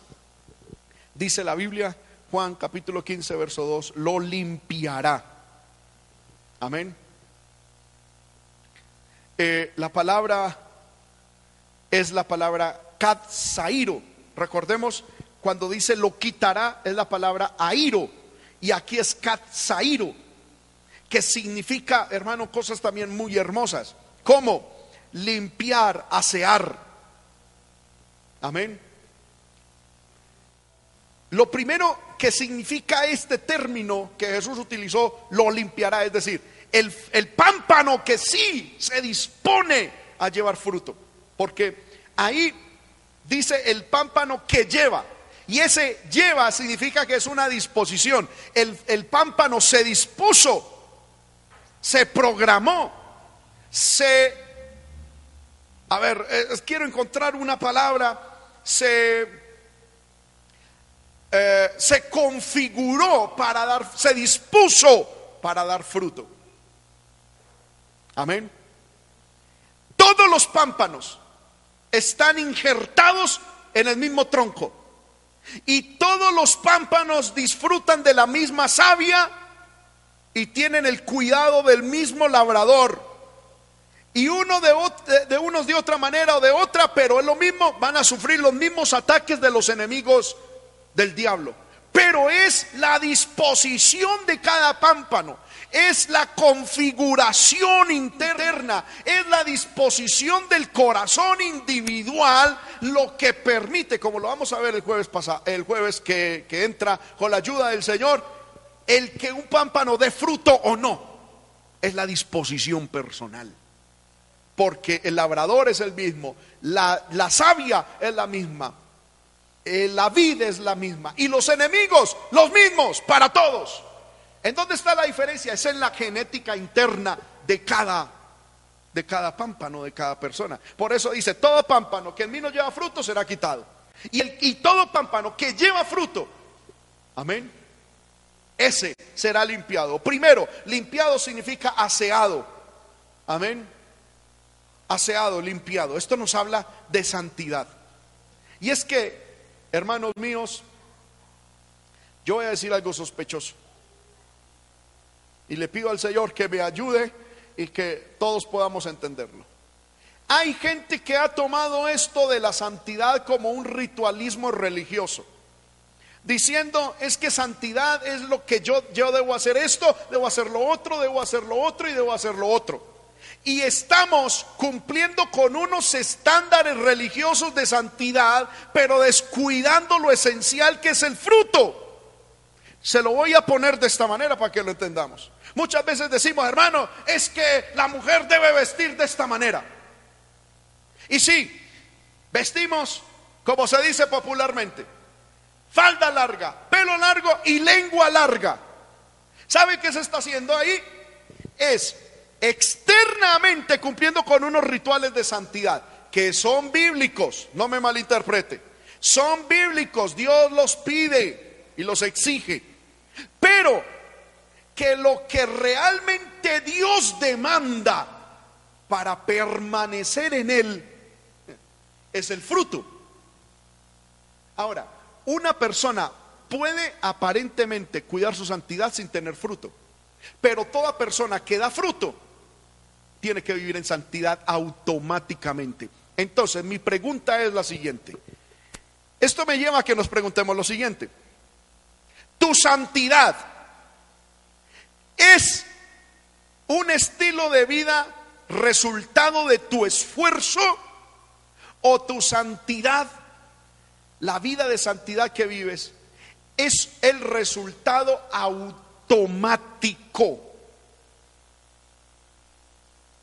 Dice la Biblia, Juan capítulo 15, verso 2, lo limpiará. Amén. Eh, la palabra es la palabra katsairo. Recordemos, cuando dice lo quitará, es la palabra airo. Y aquí es katsairo, que significa, hermano, cosas también muy hermosas. como Limpiar, asear. Amén. Lo primero que significa este término que Jesús utilizó, lo limpiará, es decir, el, el pámpano que sí se dispone a llevar fruto. Porque ahí dice el pámpano que lleva. Y ese lleva significa que es una disposición. El, el pámpano se dispuso, se programó, se... A ver, eh, quiero encontrar una palabra, se eh, se configuró para dar, se dispuso para dar fruto. Amén. Todos los pámpanos están injertados en el mismo tronco. Y todos los pámpanos disfrutan de la misma savia y tienen el cuidado del mismo labrador. Y uno de, de, unos de otra manera o de otra, pero es lo mismo, van a sufrir los mismos ataques de los enemigos del diablo. Pero es la disposición de cada pámpano, es la configuración interna, es la disposición del corazón individual lo que permite, como lo vamos a ver el jueves pasado, el jueves que, que entra con la ayuda del Señor, el que un pámpano dé fruto o no, es la disposición personal. Porque el labrador es el mismo, la, la savia es la misma, eh, la vida es la misma y los enemigos los mismos para todos. ¿En dónde está la diferencia? Es en la genética interna de cada de cada pámpano, de cada persona. Por eso dice, todo pámpano que en mí no lleva fruto será quitado. Y, el, y todo pámpano que lleva fruto, amén, ese será limpiado. Primero, limpiado significa aseado. Amén. Aseado, limpiado. Esto nos habla de santidad. Y es que Hermanos míos, yo voy a decir algo sospechoso. Y le pido al Señor que me ayude y que todos podamos entenderlo. Hay gente que ha tomado esto de la santidad como un ritualismo religioso. Diciendo, es que santidad es lo que yo, yo debo hacer esto, debo hacer lo otro, debo hacer lo otro y debo hacer lo otro y estamos cumpliendo con unos estándares religiosos de santidad, pero descuidando lo esencial que es el fruto. Se lo voy a poner de esta manera para que lo entendamos. Muchas veces decimos, hermano, es que la mujer debe vestir de esta manera. Y sí, vestimos como se dice popularmente, falda larga, pelo largo y lengua larga. ¿Sabe qué se está haciendo ahí? Es externamente cumpliendo con unos rituales de santidad, que son bíblicos, no me malinterprete, son bíblicos, Dios los pide y los exige, pero que lo que realmente Dios demanda para permanecer en Él es el fruto. Ahora, una persona puede aparentemente cuidar su santidad sin tener fruto, pero toda persona que da fruto tiene que vivir en santidad automáticamente. Entonces, mi pregunta es la siguiente. Esto me lleva a que nos preguntemos lo siguiente. ¿Tu santidad es un estilo de vida resultado de tu esfuerzo o tu santidad, la vida de santidad que vives, es el resultado automático.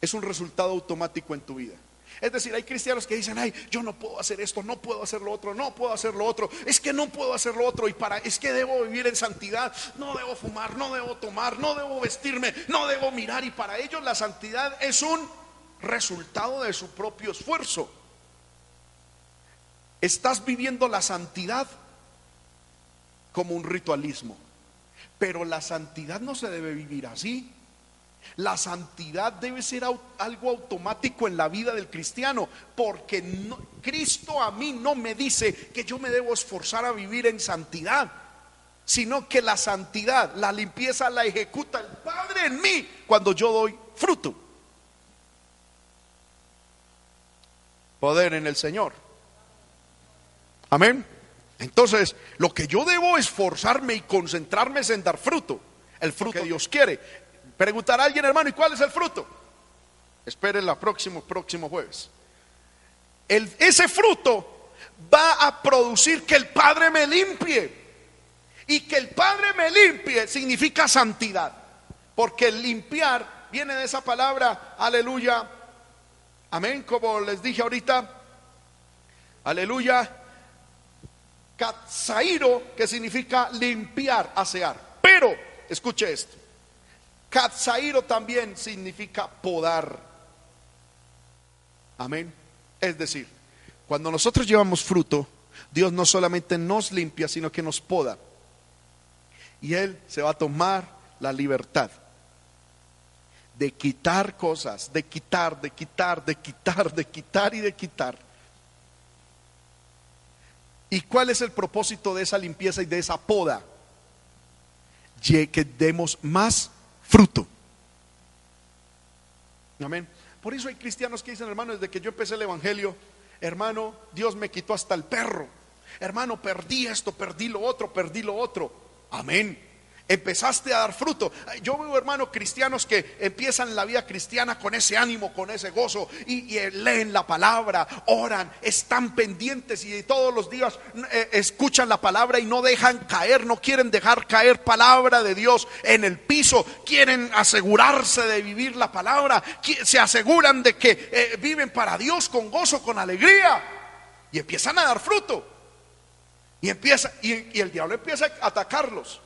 Es un resultado automático en tu vida. Es decir, hay cristianos que dicen, ay, yo no puedo hacer esto, no puedo hacer lo otro, no puedo hacer lo otro, es que no puedo hacer lo otro y para, es que debo vivir en santidad, no debo fumar, no debo tomar, no debo vestirme, no debo mirar y para ellos la santidad es un resultado de su propio esfuerzo. Estás viviendo la santidad como un ritualismo, pero la santidad no se debe vivir así. La santidad debe ser algo automático en la vida del cristiano, porque Cristo a mí no me dice que yo me debo esforzar a vivir en santidad, sino que la santidad, la limpieza la ejecuta el Padre en mí cuando yo doy fruto. Poder en el Señor. Amén. Entonces, lo que yo debo esforzarme y concentrarme es en dar fruto, el fruto que Dios quiere. Preguntará a alguien, hermano, ¿y cuál es el fruto? Esperen la próximo, próximo jueves. El, ese fruto va a producir que el Padre me limpie. Y que el Padre me limpie significa santidad. Porque el limpiar viene de esa palabra, aleluya. Amén, como les dije ahorita. Aleluya. Katzairo, que significa limpiar, asear. Pero, escuche esto. Katzairo también significa podar. Amén. Es decir, cuando nosotros llevamos fruto, Dios no solamente nos limpia, sino que nos poda. Y Él se va a tomar la libertad de quitar cosas, de quitar, de quitar, de quitar, de quitar y de quitar. ¿Y cuál es el propósito de esa limpieza y de esa poda? Que demos más fruto. Amén. Por eso hay cristianos que dicen, hermano, desde que yo empecé el Evangelio, hermano, Dios me quitó hasta el perro. Hermano, perdí esto, perdí lo otro, perdí lo otro. Amén empezaste a dar fruto. Yo veo hermanos cristianos que empiezan la vida cristiana con ese ánimo, con ese gozo y, leen la palabra, oran, están pendientes y todos los días eh, escuchan la palabra y no dejan caer, no quieren dejar caer palabra de Dios en el piso, quieren asegurarse de vivir la palabra, se aseguran de que eh, viven para Dios con gozo, con alegría y empiezan a dar fruto. Y, empieza, y el diablo empieza a atacarlos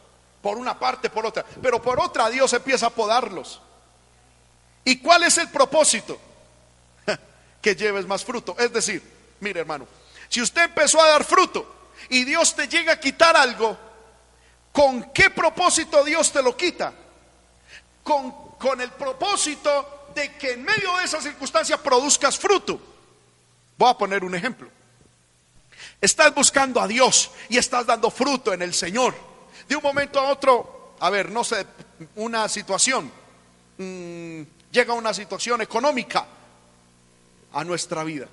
por una parte, por otra. Pero por otra Dios empieza a podarlos. ¿Y cuál es el propósito? que lleves más fruto. Es decir, mire hermano, si usted empezó a dar fruto y Dios te llega a quitar algo, ¿con qué propósito Dios te lo quita? Con, con el propósito de que en medio de esa circunstancia produzcas fruto. Voy a poner un ejemplo. Estás buscando a Dios y estás dando fruto en el Señor de un momento a otro, a ver, no sé, una situación, mm, llega una situación económica a nuestra vida.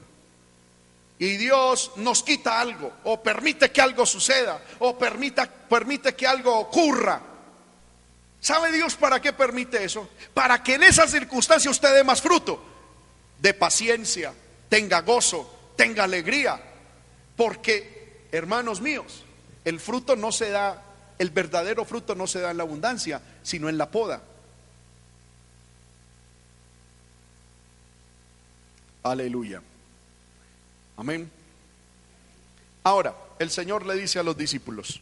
Y Dios nos quita algo, o permite que algo suceda, o permite que algo ocurra. ¿Sabe Dios para qué permite eso? Para que en esa circunstancia usted dé más fruto, de paciencia, tenga gozo, tenga alegría. Porque, hermanos míos, el fruto no se da el verdadero fruto no se da en la abundancia, sino en la poda. Aleluya. Amén. Ahora, el Señor le dice a los discípulos,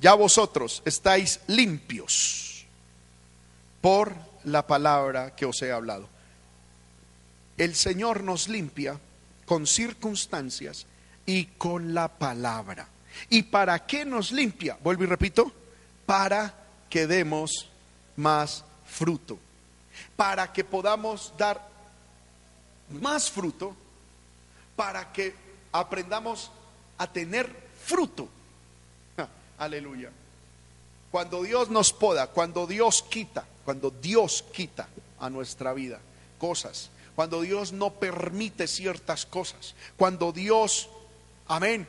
ya vosotros estáis limpios por la palabra que os he hablado. El Señor nos limpia con circunstancias y con la palabra. ¿Y para qué nos limpia? Vuelvo y repito, para que demos más fruto, para que podamos dar más fruto, para que aprendamos a tener fruto. Aleluya. Cuando Dios nos poda, cuando Dios quita, cuando Dios quita a nuestra vida cosas, cuando Dios no permite ciertas cosas, cuando Dios, amén,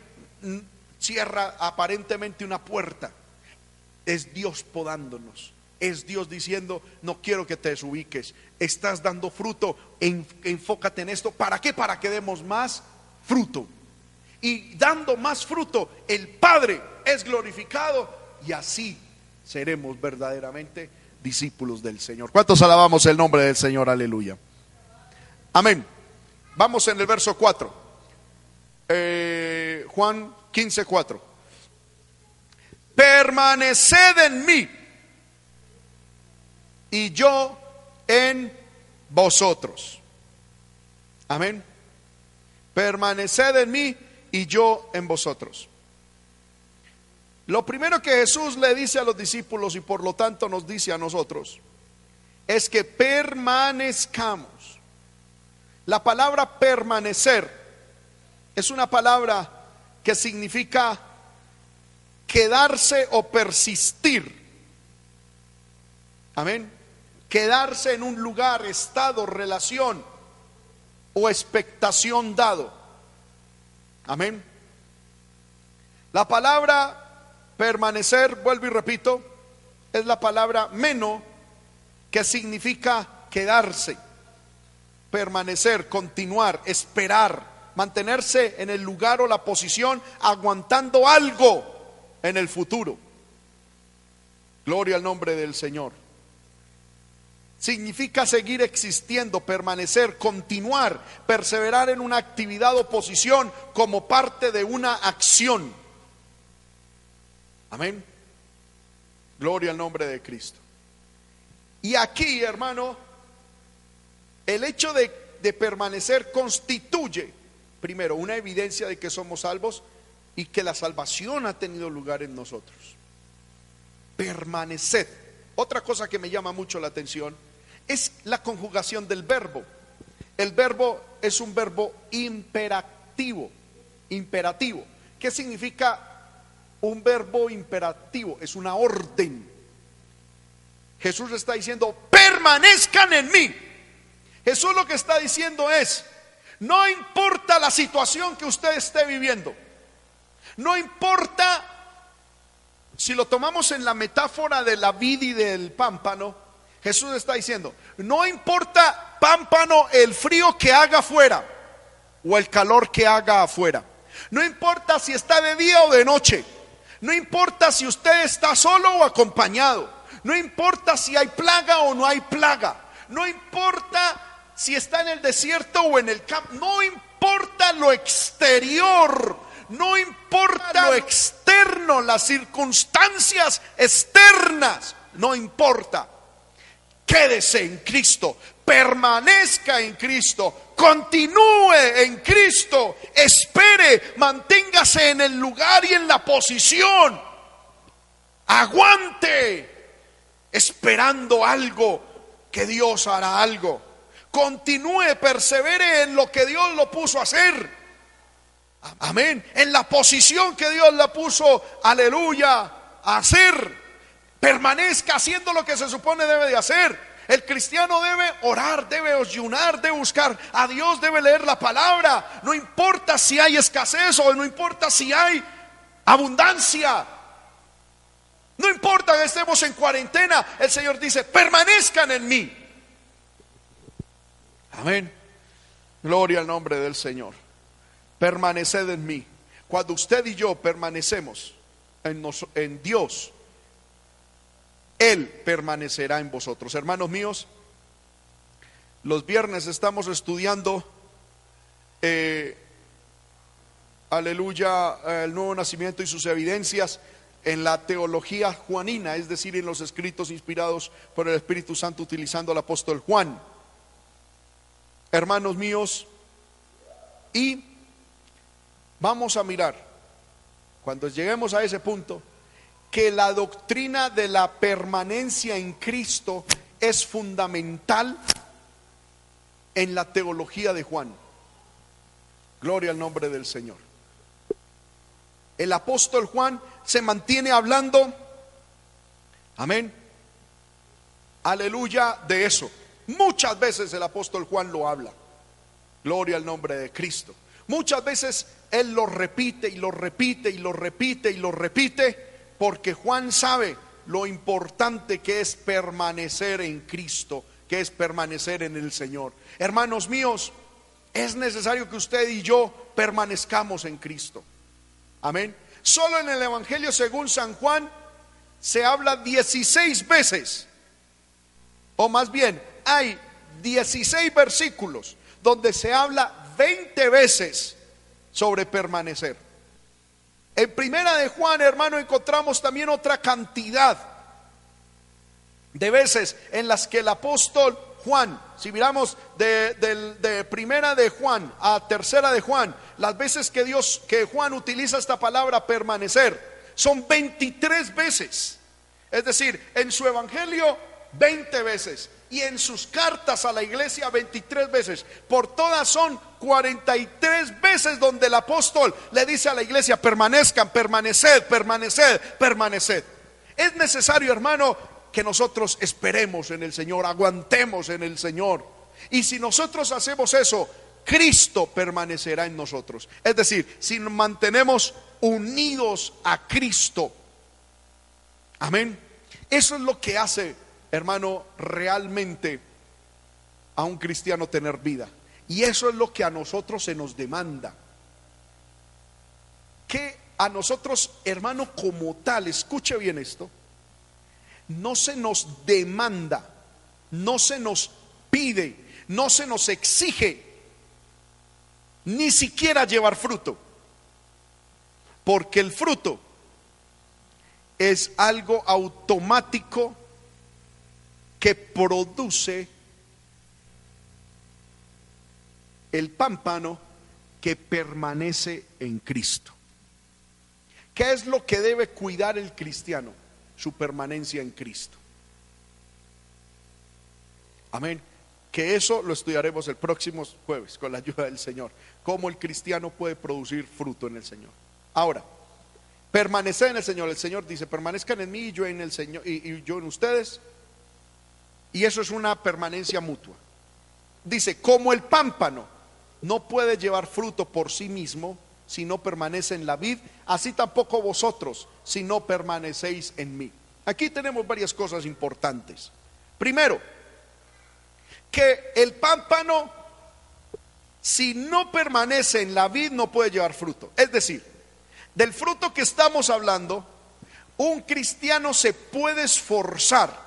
cierra aparentemente una puerta, es Dios podándonos. Es Dios diciendo, no quiero que te desubiques, estás dando fruto, enfócate en esto. ¿Para qué? Para que demos más fruto. Y dando más fruto, el Padre es glorificado y así seremos verdaderamente discípulos del Señor. ¿Cuántos alabamos el nombre del Señor? Aleluya. Amén. Vamos en el verso 4. Eh, Juan 15, 4. Permaneced en mí y yo en vosotros. Amén. Permaneced en mí y yo en vosotros. Lo primero que Jesús le dice a los discípulos y por lo tanto nos dice a nosotros es que permanezcamos. La palabra permanecer es una palabra que significa quedarse o persistir. Amén. Quedarse en un lugar, estado, relación o expectación dado. Amén. La palabra permanecer, vuelvo y repito, es la palabra menos que significa quedarse, permanecer, continuar, esperar, mantenerse en el lugar o la posición aguantando algo en el futuro. Gloria al nombre del Señor. Significa seguir existiendo, permanecer, continuar, perseverar en una actividad o posición como parte de una acción. Amén. Gloria al nombre de Cristo. Y aquí, hermano, el hecho de, de, permanecer constituye, primero, una evidencia de que somos salvos y que la salvación ha tenido lugar en nosotros. Permaneced. Otra cosa que me llama mucho la atención es la conjugación del verbo. El verbo es un verbo imperativo. Imperativo. ¿Qué significa un verbo imperativo? Es una orden. Jesús está diciendo, permanezcan en mí. Jesús lo que está diciendo es, no importa la situación que usted esté viviendo, no importa si lo tomamos en la metáfora de la vid y del pámpano, Jesús está diciendo, no importa pámpano el frío que haga afuera o el calor que haga afuera. No importa si está de día o de noche. No importa si usted está solo o acompañado. No importa si hay plaga o no hay plaga. No importa si está en el desierto o en el campo. No importa lo exterior. No importa lo externo, las circunstancias externas. No importa quédese en Cristo, permanezca en Cristo, continúe en Cristo, espere, manténgase en el lugar y en la posición, aguante, esperando algo, que Dios hará algo. Continúe, persevere en lo que Dios lo puso a hacer. Amén. En la posición que Dios la puso, aleluya, a hacer permanezca haciendo lo que se supone debe de hacer. El cristiano debe orar, debe ayunar, debe buscar a Dios, debe leer la palabra. No importa si hay escasez o no importa si hay abundancia. No importa que estemos en cuarentena, el Señor dice, permanezcan en mí. Amén. Gloria al nombre del Señor. Permaneced en mí. Cuando usted y yo permanecemos en, en Dios, él permanecerá en vosotros. Hermanos míos, los viernes estamos estudiando, eh, aleluya, el nuevo nacimiento y sus evidencias en la teología juanina, es decir, en los escritos inspirados por el Espíritu Santo utilizando al apóstol Juan. Hermanos míos, Y vamos a mirar, cuando lleguemos a ese punto, que la doctrina de la permanencia en Cristo es fundamental en la teología de Juan. Gloria al nombre del Señor. El apóstol Juan se mantiene hablando, amén, aleluya, de eso. Muchas veces el apóstol Juan lo habla. Gloria al nombre de Cristo. Muchas veces él lo repite y lo repite y lo repite y lo repite porque Juan sabe lo importante que es permanecer en Cristo, que es permanecer en el Señor. Hermanos míos, es necesario que usted y yo permanezcamos en Cristo. Amén. Solo en el Evangelio según San Juan se habla 16 veces, o más bien, hay 16 versículos donde se habla 20 veces sobre permanecer. En primera de Juan, hermano, encontramos también otra cantidad de veces en las que el apóstol Juan, si miramos de, primera de Juan a tercera de Juan, las veces que Dios, que Juan utiliza esta palabra permanecer, son 23 veces. Es decir, en su evangelio 20 veces y en sus cartas a la iglesia 23 veces. Por todas son 43 veces donde el apóstol le dice a la iglesia, permanezcan, permaneced, permaneced, permaneced. Es necesario, hermano, que nosotros esperemos en el Señor, aguantemos en el Señor. Y si nosotros hacemos eso, Cristo permanecerá en nosotros. Es decir, si nos mantenemos unidos a Cristo. Amén. Eso es lo que hace hermano, realmente a un cristiano tener vida. Y eso es lo que a nosotros se nos demanda. Que a nosotros, hermano, como tal, escuche bien esto, no se nos demanda, no se nos pide, no se nos exige ni siquiera llevar fruto. Porque el fruto es algo automático que produce el pámpano que permanece en Cristo. ¿Qué es lo que debe cuidar el cristiano? Su permanencia en Cristo. Amén. Que eso lo estudiaremos el próximo jueves con la ayuda del Señor. Cómo el cristiano puede producir fruto en el Señor. Ahora, permanecer en el Señor. El Señor dice, permanezcan en mí y yo en el Señor y yo en ustedes y eso es una permanencia mutua. Dice, como el pámpano no puede llevar fruto por sí mismo si no permanece en la vid, así tampoco vosotros si no permanecéis en mí. Aquí tenemos varias cosas importantes. Primero, que el pámpano, si no permanece en la vid, no puede llevar fruto. Es decir, del fruto que estamos hablando, un cristiano se puede esforzar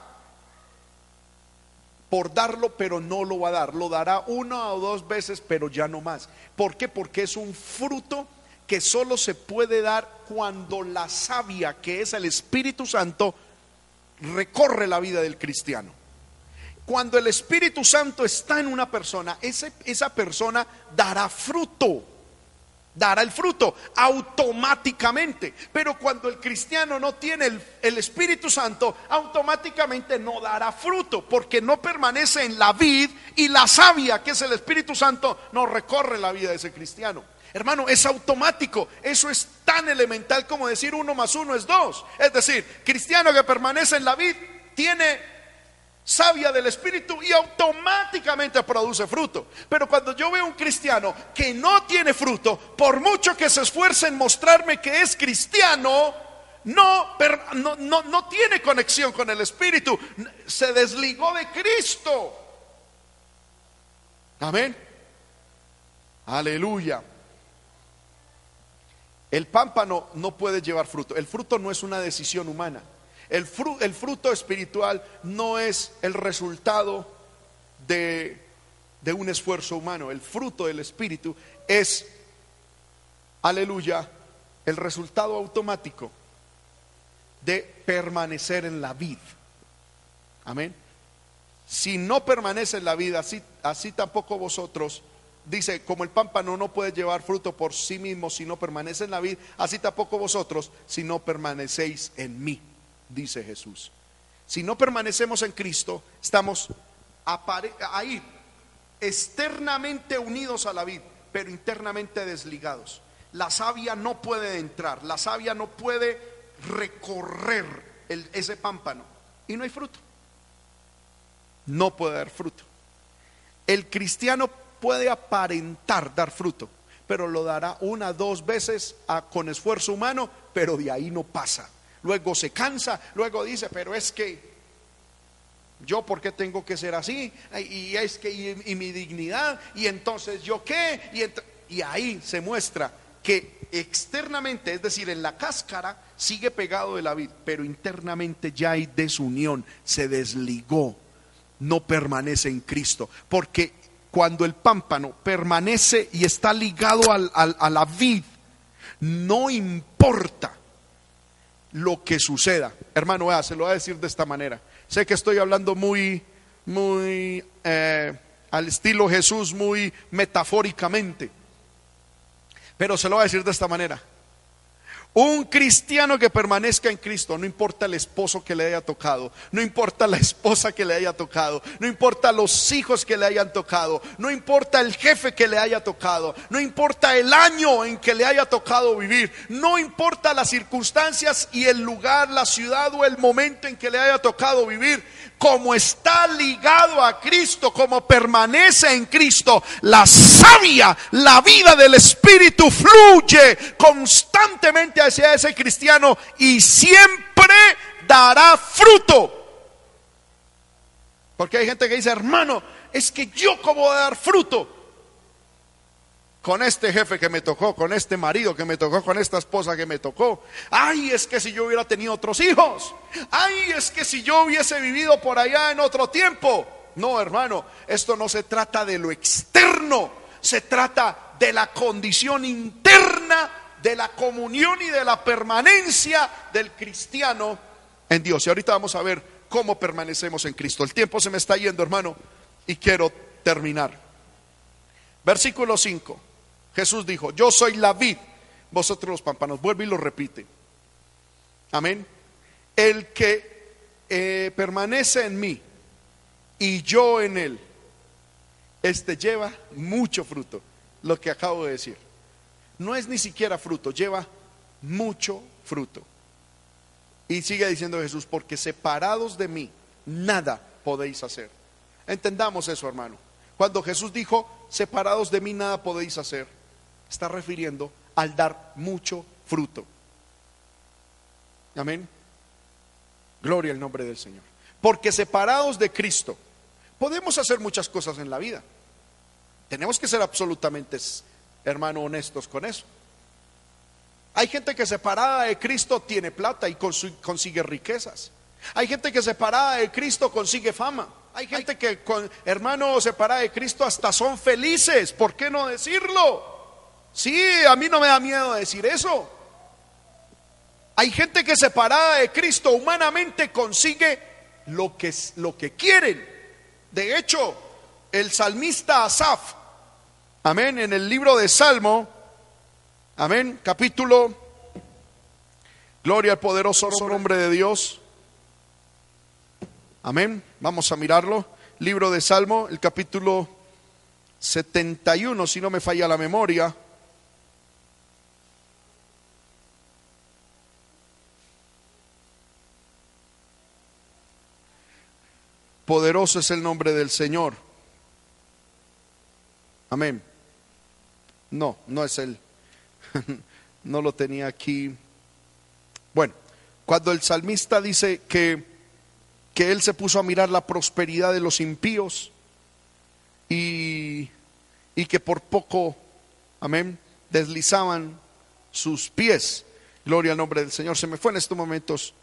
por darlo, pero no lo va a dar. Lo dará una o dos veces, pero ya no más. ¿Por qué? Porque es un fruto que solo se puede dar cuando la savia, que es el Espíritu Santo, recorre la vida del cristiano. Cuando el Espíritu Santo está en una persona, esa persona dará fruto dará el fruto automáticamente. Pero cuando el cristiano no tiene el, Espíritu Santo, automáticamente no dará fruto, porque no permanece en la vid y la savia, que es el Espíritu Santo, no recorre la vida de ese cristiano. Hermano, es automático. Eso es tan elemental como decir uno más uno es dos. Es decir, cristiano que permanece en la vid tiene sabia del Espíritu y automáticamente produce fruto. Pero cuando yo veo un cristiano que no tiene fruto, por mucho que se esfuerce en mostrarme que es cristiano, no, no, no, tiene conexión con el Espíritu, se desligó de Cristo. Amén. Aleluya. El pámpano no puede llevar fruto. El fruto no es una decisión humana. El, fruto espiritual no es el resultado de, de un esfuerzo humano. El fruto del Espíritu es, aleluya, el resultado automático de permanecer en la vida. Amén. Si no permanece en la vida, así, así tampoco vosotros dice, como el pámpano no puede llevar fruto por sí mismo si no permanece en la vid, así tampoco vosotros si no permanecéis en mí, dice Jesús. Si no permanecemos en Cristo, estamos ahí, externamente unidos a la vid, pero internamente desligados. La savia no puede entrar, la savia no puede recorrer ese pámpano y no hay fruto. No puede dar fruto. El cristiano puede aparentar dar fruto, pero lo dará una, dos veces con esfuerzo humano, pero de ahí no pasa. Luego se cansa, luego dice, pero es que yo por qué tengo que ser así, y es que y, mi dignidad, y entonces yo qué, y, ahí se muestra que externamente, es decir, en la cáscara, sigue pegado de la vid, pero internamente ya hay desunión, se desligó, no permanece en Cristo, porque cuando el pámpano permanece y está ligado al, a la vid, no importa lo que suceda. Hermano, vea, se lo voy a decir de esta manera. Sé que estoy hablando muy, muy eh, al estilo Jesús, muy metafóricamente. Pero se lo voy a decir de esta manera. Un cristiano que permanezca en Cristo, no importa el esposo que le haya tocado, no importa la esposa que le haya tocado, no importa los hijos que le hayan tocado, no importa el jefe que le haya tocado, no importa el año en que le haya tocado vivir, no importa las circunstancias y el lugar, la ciudad o el momento en que le haya tocado vivir, como está ligado a Cristo, como permanece en Cristo, la savia, la vida del Espíritu fluye constantemente hacia ese cristiano y siempre dará fruto. Porque hay gente que dice, hermano, es que yo como voy a dar fruto con este jefe que me tocó, con este marido que me tocó, con esta esposa que me tocó. Ay, es que si yo hubiera tenido otros hijos. Ay, es que si yo hubiese vivido por allá en otro tiempo. No, hermano, esto no se trata de lo externo, se trata de la condición interna, de la comunión y de la permanencia del cristiano en Dios. Y ahorita vamos a ver cómo permanecemos en Cristo. El tiempo se me está yendo, hermano, y quiero terminar. Versículo 5. Jesús dijo, yo soy la vid, vosotros los pámpanos. Vuelve y lo repite. Amén. El que eh, permanece en mí y yo en él, este lleva mucho fruto. Lo que acabo de decir. No es ni siquiera fruto, lleva mucho fruto. Y sigue diciendo Jesús, porque separados de mí, nada podéis hacer. Entendamos eso, hermano. Cuando Jesús dijo, separados de mí, nada podéis hacer está refiriendo al dar mucho fruto. Amén. Gloria al nombre del Señor. Porque separados de Cristo, podemos hacer muchas cosas en la vida. Tenemos que ser absolutamente, hermano, honestos con eso. Hay gente que separada de Cristo tiene plata y consigue riquezas. Hay gente que separada de Cristo consigue fama. Hay gente que, con, hermano, separada de Cristo hasta son felices. ¿Por qué no decirlo? Sí, a mí no me da miedo decir eso. Hay gente que separada de Cristo humanamente consigue lo que, lo que quieren. De hecho, el salmista Asaf, amén, en el libro de Salmo, amén, capítulo, gloria al poderoso nombre de Dios. Amén, vamos a mirarlo. Libro de Salmo, el capítulo 71, si no me falla la memoria. Poderoso es el nombre del Señor. Amén. No, no es él. no lo tenía aquí. Bueno, cuando el salmista dice que, que él se puso a mirar la prosperidad de los impíos y, y que por poco, amén, deslizaban sus pies. Gloria al nombre del Señor. Se me fue en estos momentos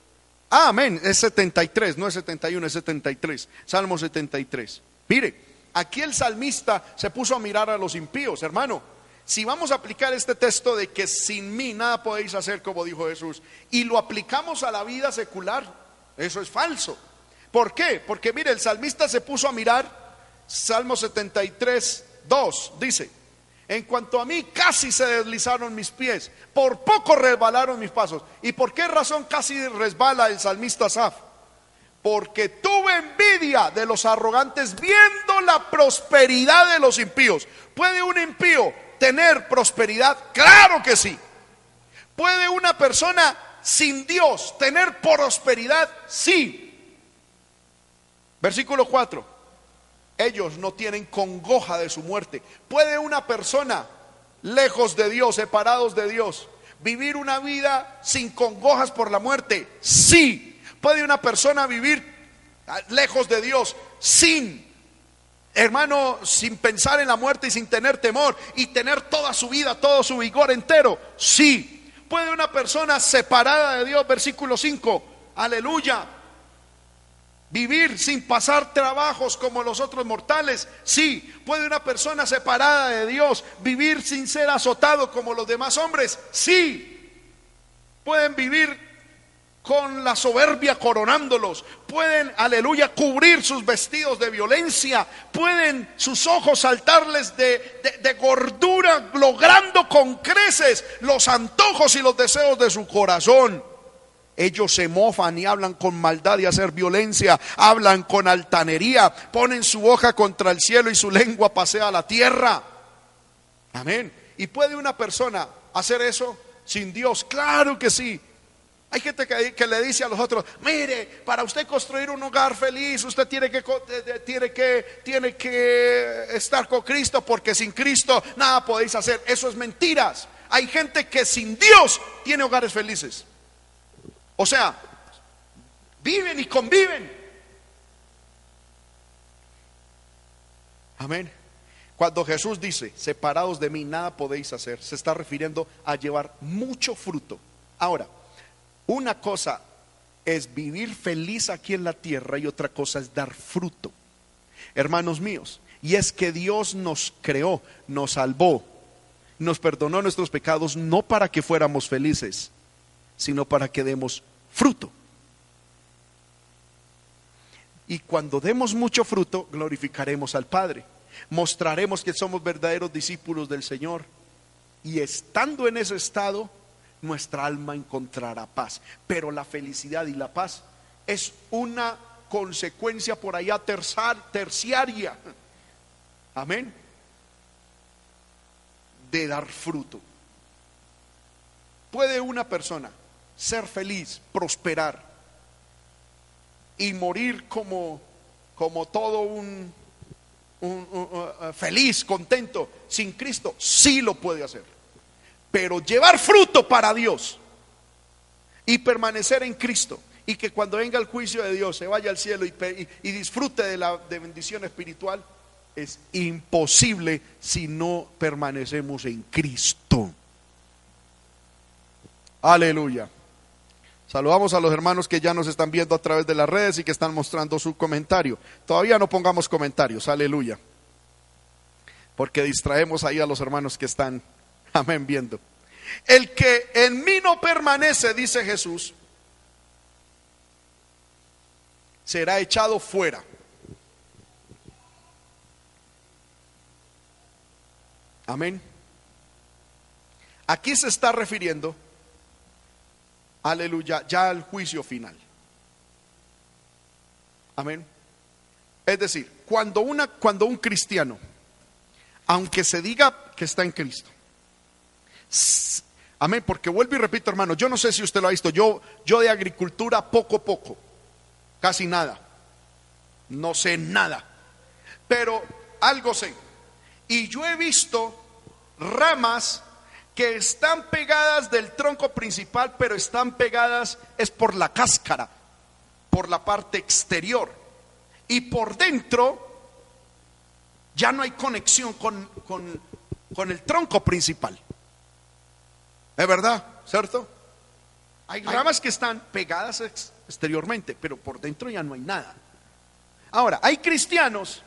Ah, amén, es 73, no es 71, es 73. Salmo 73. Mire, aquí el salmista se puso a mirar a los impíos, hermano. Si vamos a aplicar este texto de que sin mí nada podéis hacer, como dijo Jesús, y lo aplicamos a la vida secular, eso es falso. ¿Por qué? Porque mire, el salmista se puso a mirar, Salmo 73, 2 dice, en cuanto a mí casi se deslizaron mis pies, por poco resbalaron mis pasos. ¿Y por qué razón casi resbala el salmista Asaf? Porque tuve envidia de los arrogantes viendo la prosperidad de los impíos. ¿Puede un impío tener prosperidad? Claro que sí. ¿Puede una persona sin Dios tener prosperidad? Sí. Versículo 4 ellos no tienen congoja de su muerte. ¿Puede una persona lejos de Dios, separados de Dios, vivir una vida sin congojas por la muerte? Sí. ¿Puede una persona vivir lejos de Dios sin, hermano, sin pensar en la muerte y sin tener temor y tener toda su vida, todo su vigor entero? Sí. ¿Puede una persona separada de Dios, versículo 5, aleluya, Vivir sin pasar trabajos como los otros mortales. Sí, puede una persona separada de Dios vivir sin ser azotado como los demás hombres. Sí, pueden vivir con la soberbia coronándolos. Pueden, aleluya, cubrir sus vestidos de violencia. Pueden sus ojos saltarles de, de gordura, logrando con creces los antojos y los deseos de su corazón. Ellos se mofan y hablan con maldad y hacer violencia, hablan con altanería, ponen su hoja contra el cielo y su lengua pasea la tierra. Amén. ¿Y puede una persona hacer eso sin Dios? Claro que sí. Hay gente que, le dice a los otros, mire, para usted construir un hogar feliz, usted tiene que, tiene, que, tiene que estar con Cristo, porque sin Cristo nada podéis hacer. Eso es mentiras. Hay gente que sin Dios tiene hogares felices. O sea, viven y conviven. Amén. Cuando Jesús dice, separados de mí, nada podéis hacer, se está refiriendo a llevar mucho fruto. Ahora, una cosa es vivir feliz aquí en la tierra y otra cosa es dar fruto. Hermanos míos, y es que Dios nos creó, nos salvó, nos perdonó nuestros pecados, no para que fuéramos felices, sino para que demos fruto. Y cuando demos mucho fruto, glorificaremos al Padre. Mostraremos que somos verdaderos discípulos del Señor. Y estando en ese estado, nuestra alma encontrará paz. Pero la felicidad y la paz es una consecuencia por allá terciaria. Amén. De dar fruto. Puede una persona ser feliz, prosperar y morir como, como todo un, uh, feliz, contento, sin Cristo, sí lo puede hacer. Pero llevar fruto para Dios y permanecer en Cristo y que cuando venga el juicio de Dios se vaya al cielo y, disfrute de la de bendición espiritual, es imposible si no permanecemos en Cristo. Aleluya. Saludamos a los hermanos que ya nos están viendo a través de las redes y que están mostrando su comentario. Todavía no pongamos comentarios, aleluya. Porque distraemos ahí a los hermanos que están, amén, viendo. El que en mí no permanece, dice Jesús, será echado fuera. Amén. Aquí se está refiriendo aleluya, ya al juicio final. Amén. Es decir, cuando, una, cuando un cristiano, aunque se diga que está en Cristo, amén, porque vuelvo y repito, hermano, yo no sé si usted lo ha visto, yo, yo de agricultura poco poco, casi nada, no sé nada, pero algo sé. Y yo he visto ramas que están pegadas del tronco principal, pero están pegadas es por la cáscara, por la parte exterior. Y por dentro ya no hay conexión con, con, el tronco principal. ¿Es verdad? ¿Cierto? Hay ramas que están pegadas exteriormente, pero por dentro ya no hay nada. Ahora, hay cristianos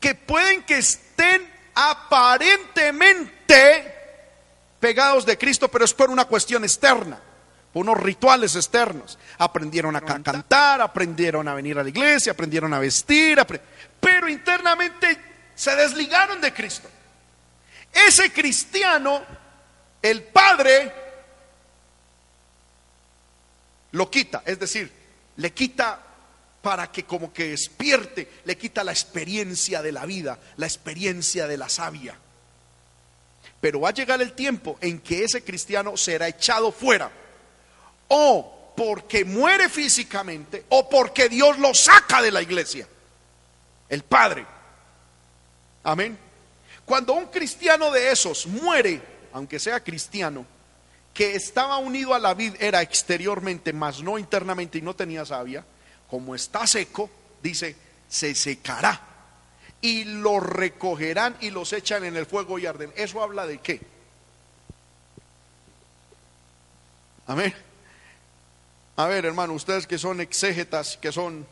que pueden que estén aparentemente pegados de Cristo, pero es por una cuestión externa, por unos rituales externos. Aprendieron a cantar, aprendieron a venir a la iglesia, aprendieron a vestir, pero internamente se desligaron de Cristo. Ese cristiano, el padre, lo quita, es decir, le quita para que como que despierte, le quita la experiencia de la vida, la experiencia de la savia. Pero va a llegar el tiempo en que ese cristiano será echado fuera. O porque muere físicamente o porque Dios lo saca de la iglesia. El Padre. Amén. Cuando un cristiano de esos muere, aunque sea cristiano, que estaba unido a la vida, era exteriormente, mas no internamente y no tenía savia, como está seco, dice, se secará. Y lo recogerán y los echan en el fuego y arden. ¿Eso habla de qué? Amén. A ver, hermano, ustedes que son exégetas, que son,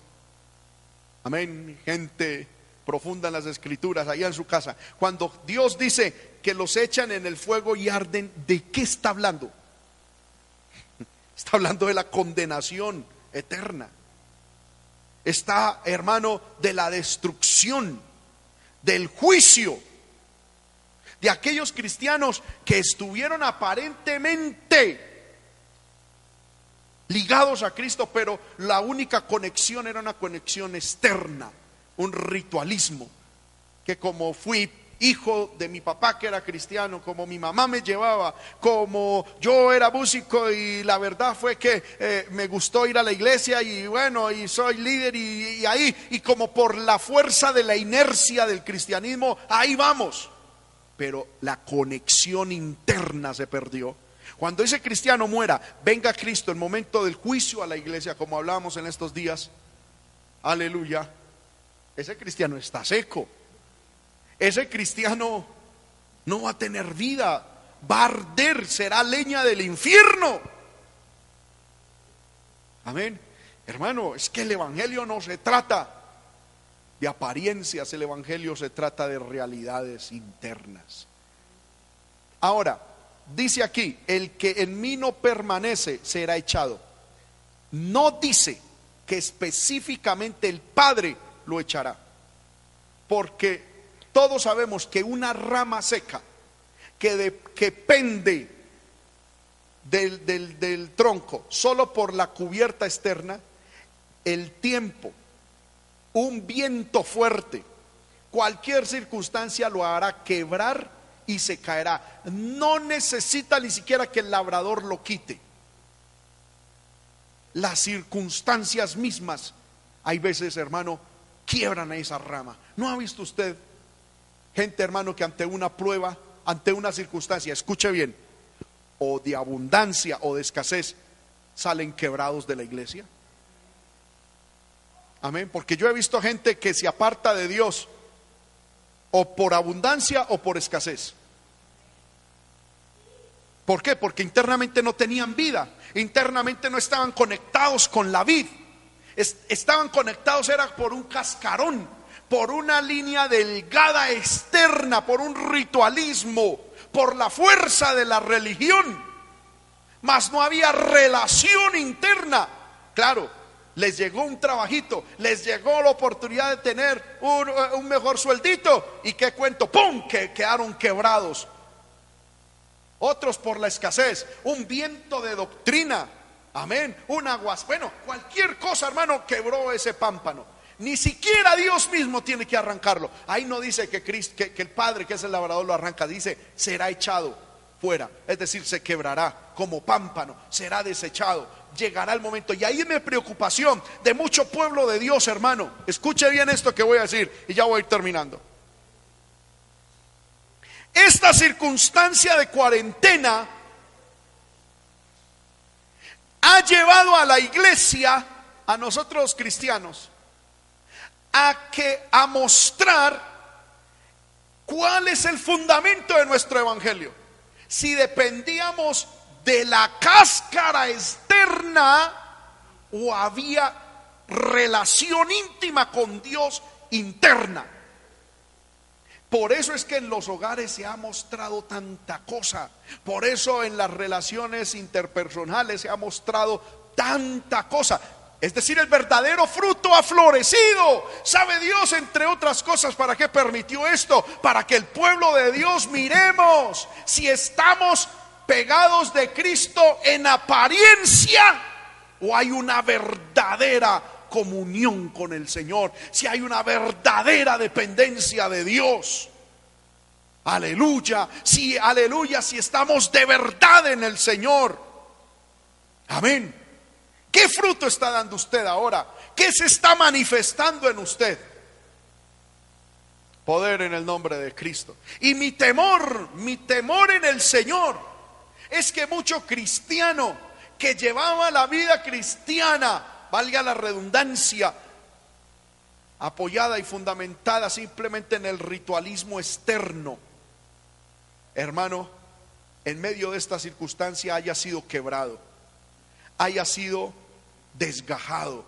amén, gente profunda en las escrituras, allá en su casa, cuando Dios dice que los echan en el fuego y arden, ¿de qué está hablando? Está hablando de la condenación eterna está, hermano, de la destrucción, del juicio, de aquellos cristianos que estuvieron aparentemente ligados a Cristo, pero la única conexión era una conexión externa, un ritualismo, que como fui hijo de mi papá que era cristiano, como mi mamá me llevaba, como yo era músico y la verdad fue que eh, me gustó ir a la iglesia y bueno, y soy líder y, ahí, y como por la fuerza de la inercia del cristianismo, ahí vamos. Pero la conexión interna se perdió. Cuando ese cristiano muera, venga Cristo el momento del juicio a la iglesia, como hablábamos en estos días, aleluya, ese cristiano está seco ese cristiano no va a tener vida, va a arder, será leña del infierno. Amén. Hermano, es que el Evangelio no se trata de apariencias, el Evangelio se trata de realidades internas. Ahora, dice aquí, el que en mí no permanece será echado. No dice que específicamente el Padre lo echará, porque todos sabemos que una rama seca que, pende del, del tronco solo por la cubierta externa, el tiempo, un viento fuerte, cualquier circunstancia lo hará quebrar y se caerá. No necesita ni siquiera que el labrador lo quite. Las circunstancias mismas, hay veces, hermano, quiebran a esa rama. ¿No ha visto usted gente, hermano, que ante una prueba, ante una circunstancia, escuche bien, o de abundancia o de escasez, salen quebrados de la iglesia. Amén. Porque yo he visto gente que se aparta de Dios o por abundancia o por escasez. ¿Por qué? Porque internamente no tenían vida, internamente no estaban conectados con la vid, estaban conectados era por un cascarón por una línea delgada externa, por un ritualismo, por la fuerza de la religión, mas no había relación interna. Claro, les llegó un trabajito, les llegó la oportunidad de tener un, mejor sueldito y qué cuento, ¡pum! que quedaron quebrados. Otros por la escasez, un viento de doctrina, amén, un aguas, bueno, cualquier cosa hermano quebró ese pámpano. Ni siquiera Dios mismo tiene que arrancarlo. Ahí no dice que, que, el Padre, que es el labrador, lo arranca. Dice, será echado fuera. Es decir, se quebrará como pámpano, será desechado. Llegará el momento. Y ahí es mi preocupación de mucho pueblo de Dios, hermano. Escuche bien esto que voy a decir y ya voy a ir terminando. Esta circunstancia de cuarentena ha llevado a la iglesia, a nosotros cristianos, a que a mostrar cuál es el fundamento de nuestro evangelio. Si dependíamos de la cáscara externa o había relación íntima con Dios interna. Por eso es que en los hogares se ha mostrado tanta cosa. Por eso en las relaciones interpersonales se ha mostrado tanta cosa. Es decir, el verdadero fruto ha florecido. ¿Sabe Dios, entre otras cosas, para qué permitió esto? Para que el pueblo de Dios miremos si estamos pegados de Cristo en apariencia o hay una verdadera comunión con el Señor, si hay una verdadera dependencia de Dios. Aleluya, si aleluya, si estamos de verdad en el Señor. Amén. ¿Qué fruto está dando usted ahora? ¿Qué se está manifestando en usted? Poder en el nombre de Cristo. Y mi temor, mi temor en el Señor es que mucho cristiano que llevaba la vida cristiana, valga la redundancia, apoyada y fundamentada simplemente en el ritualismo externo, hermano, en medio de esta circunstancia haya sido quebrado, haya sido desgajado.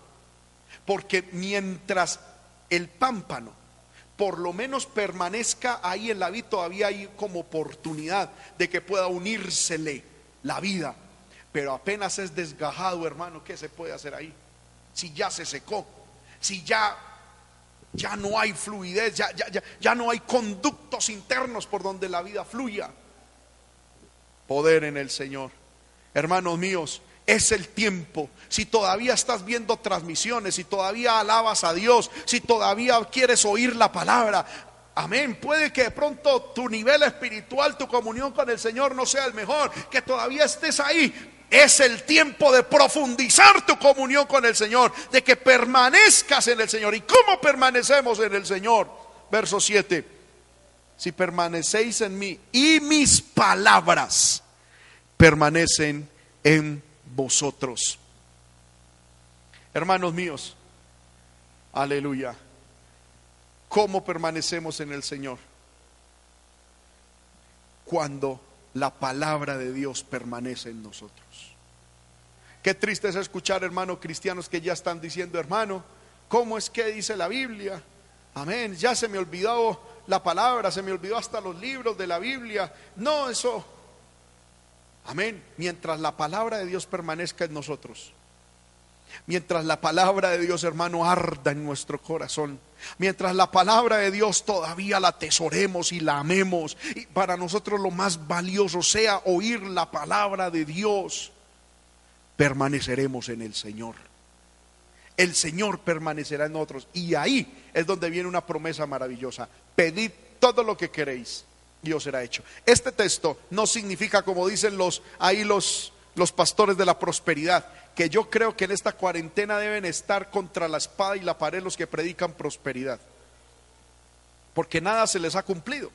Porque mientras el pámpano por lo menos permanezca ahí en la vida, todavía hay como oportunidad de que pueda unírsele la vida. Pero apenas es desgajado, hermano, ¿qué se puede hacer ahí? Si ya se secó, si ya ya no hay fluidez, ya, ya, ya, ya no hay conductos internos por donde la vida fluya. Poder en el Señor. Hermanos míos, es el tiempo. Si todavía estás viendo transmisiones, si todavía alabas a Dios, si todavía quieres oír la palabra, amén. Puede que de pronto tu nivel espiritual, tu comunión con el Señor no sea el mejor, que todavía estés ahí. Es el tiempo de profundizar tu comunión con el Señor, de que permanezcas en el Señor. ¿Y cómo permanecemos en el Señor? Verso 7. Si permanecéis en mí y mis palabras permanecen en vosotros. Hermanos míos, aleluya. ¿Cómo permanecemos en el Señor? Cuando la palabra de Dios permanece en nosotros. Qué triste es escuchar, hermanos cristianos, que ya están diciendo, hermano, ¿cómo es que dice la Biblia? Amén, ya se me olvidó la palabra, se me olvidó hasta los libros de la Biblia. No, eso Amén. Mientras la palabra de Dios permanezca en nosotros. Mientras la palabra de Dios, hermano, arda en nuestro corazón. Mientras la palabra de Dios todavía la atesoremos y la amemos. Y para nosotros lo más valioso sea oír la palabra de Dios. Permaneceremos en el Señor. El Señor permanecerá en nosotros. Y ahí es donde viene una promesa maravillosa. Pedid todo lo que queréis Dios será hecho. Este texto no significa, como dicen los ahí los, los pastores de la prosperidad, que yo creo que en esta cuarentena deben estar contra la espada y la pared los que predican prosperidad. Porque nada se les ha cumplido.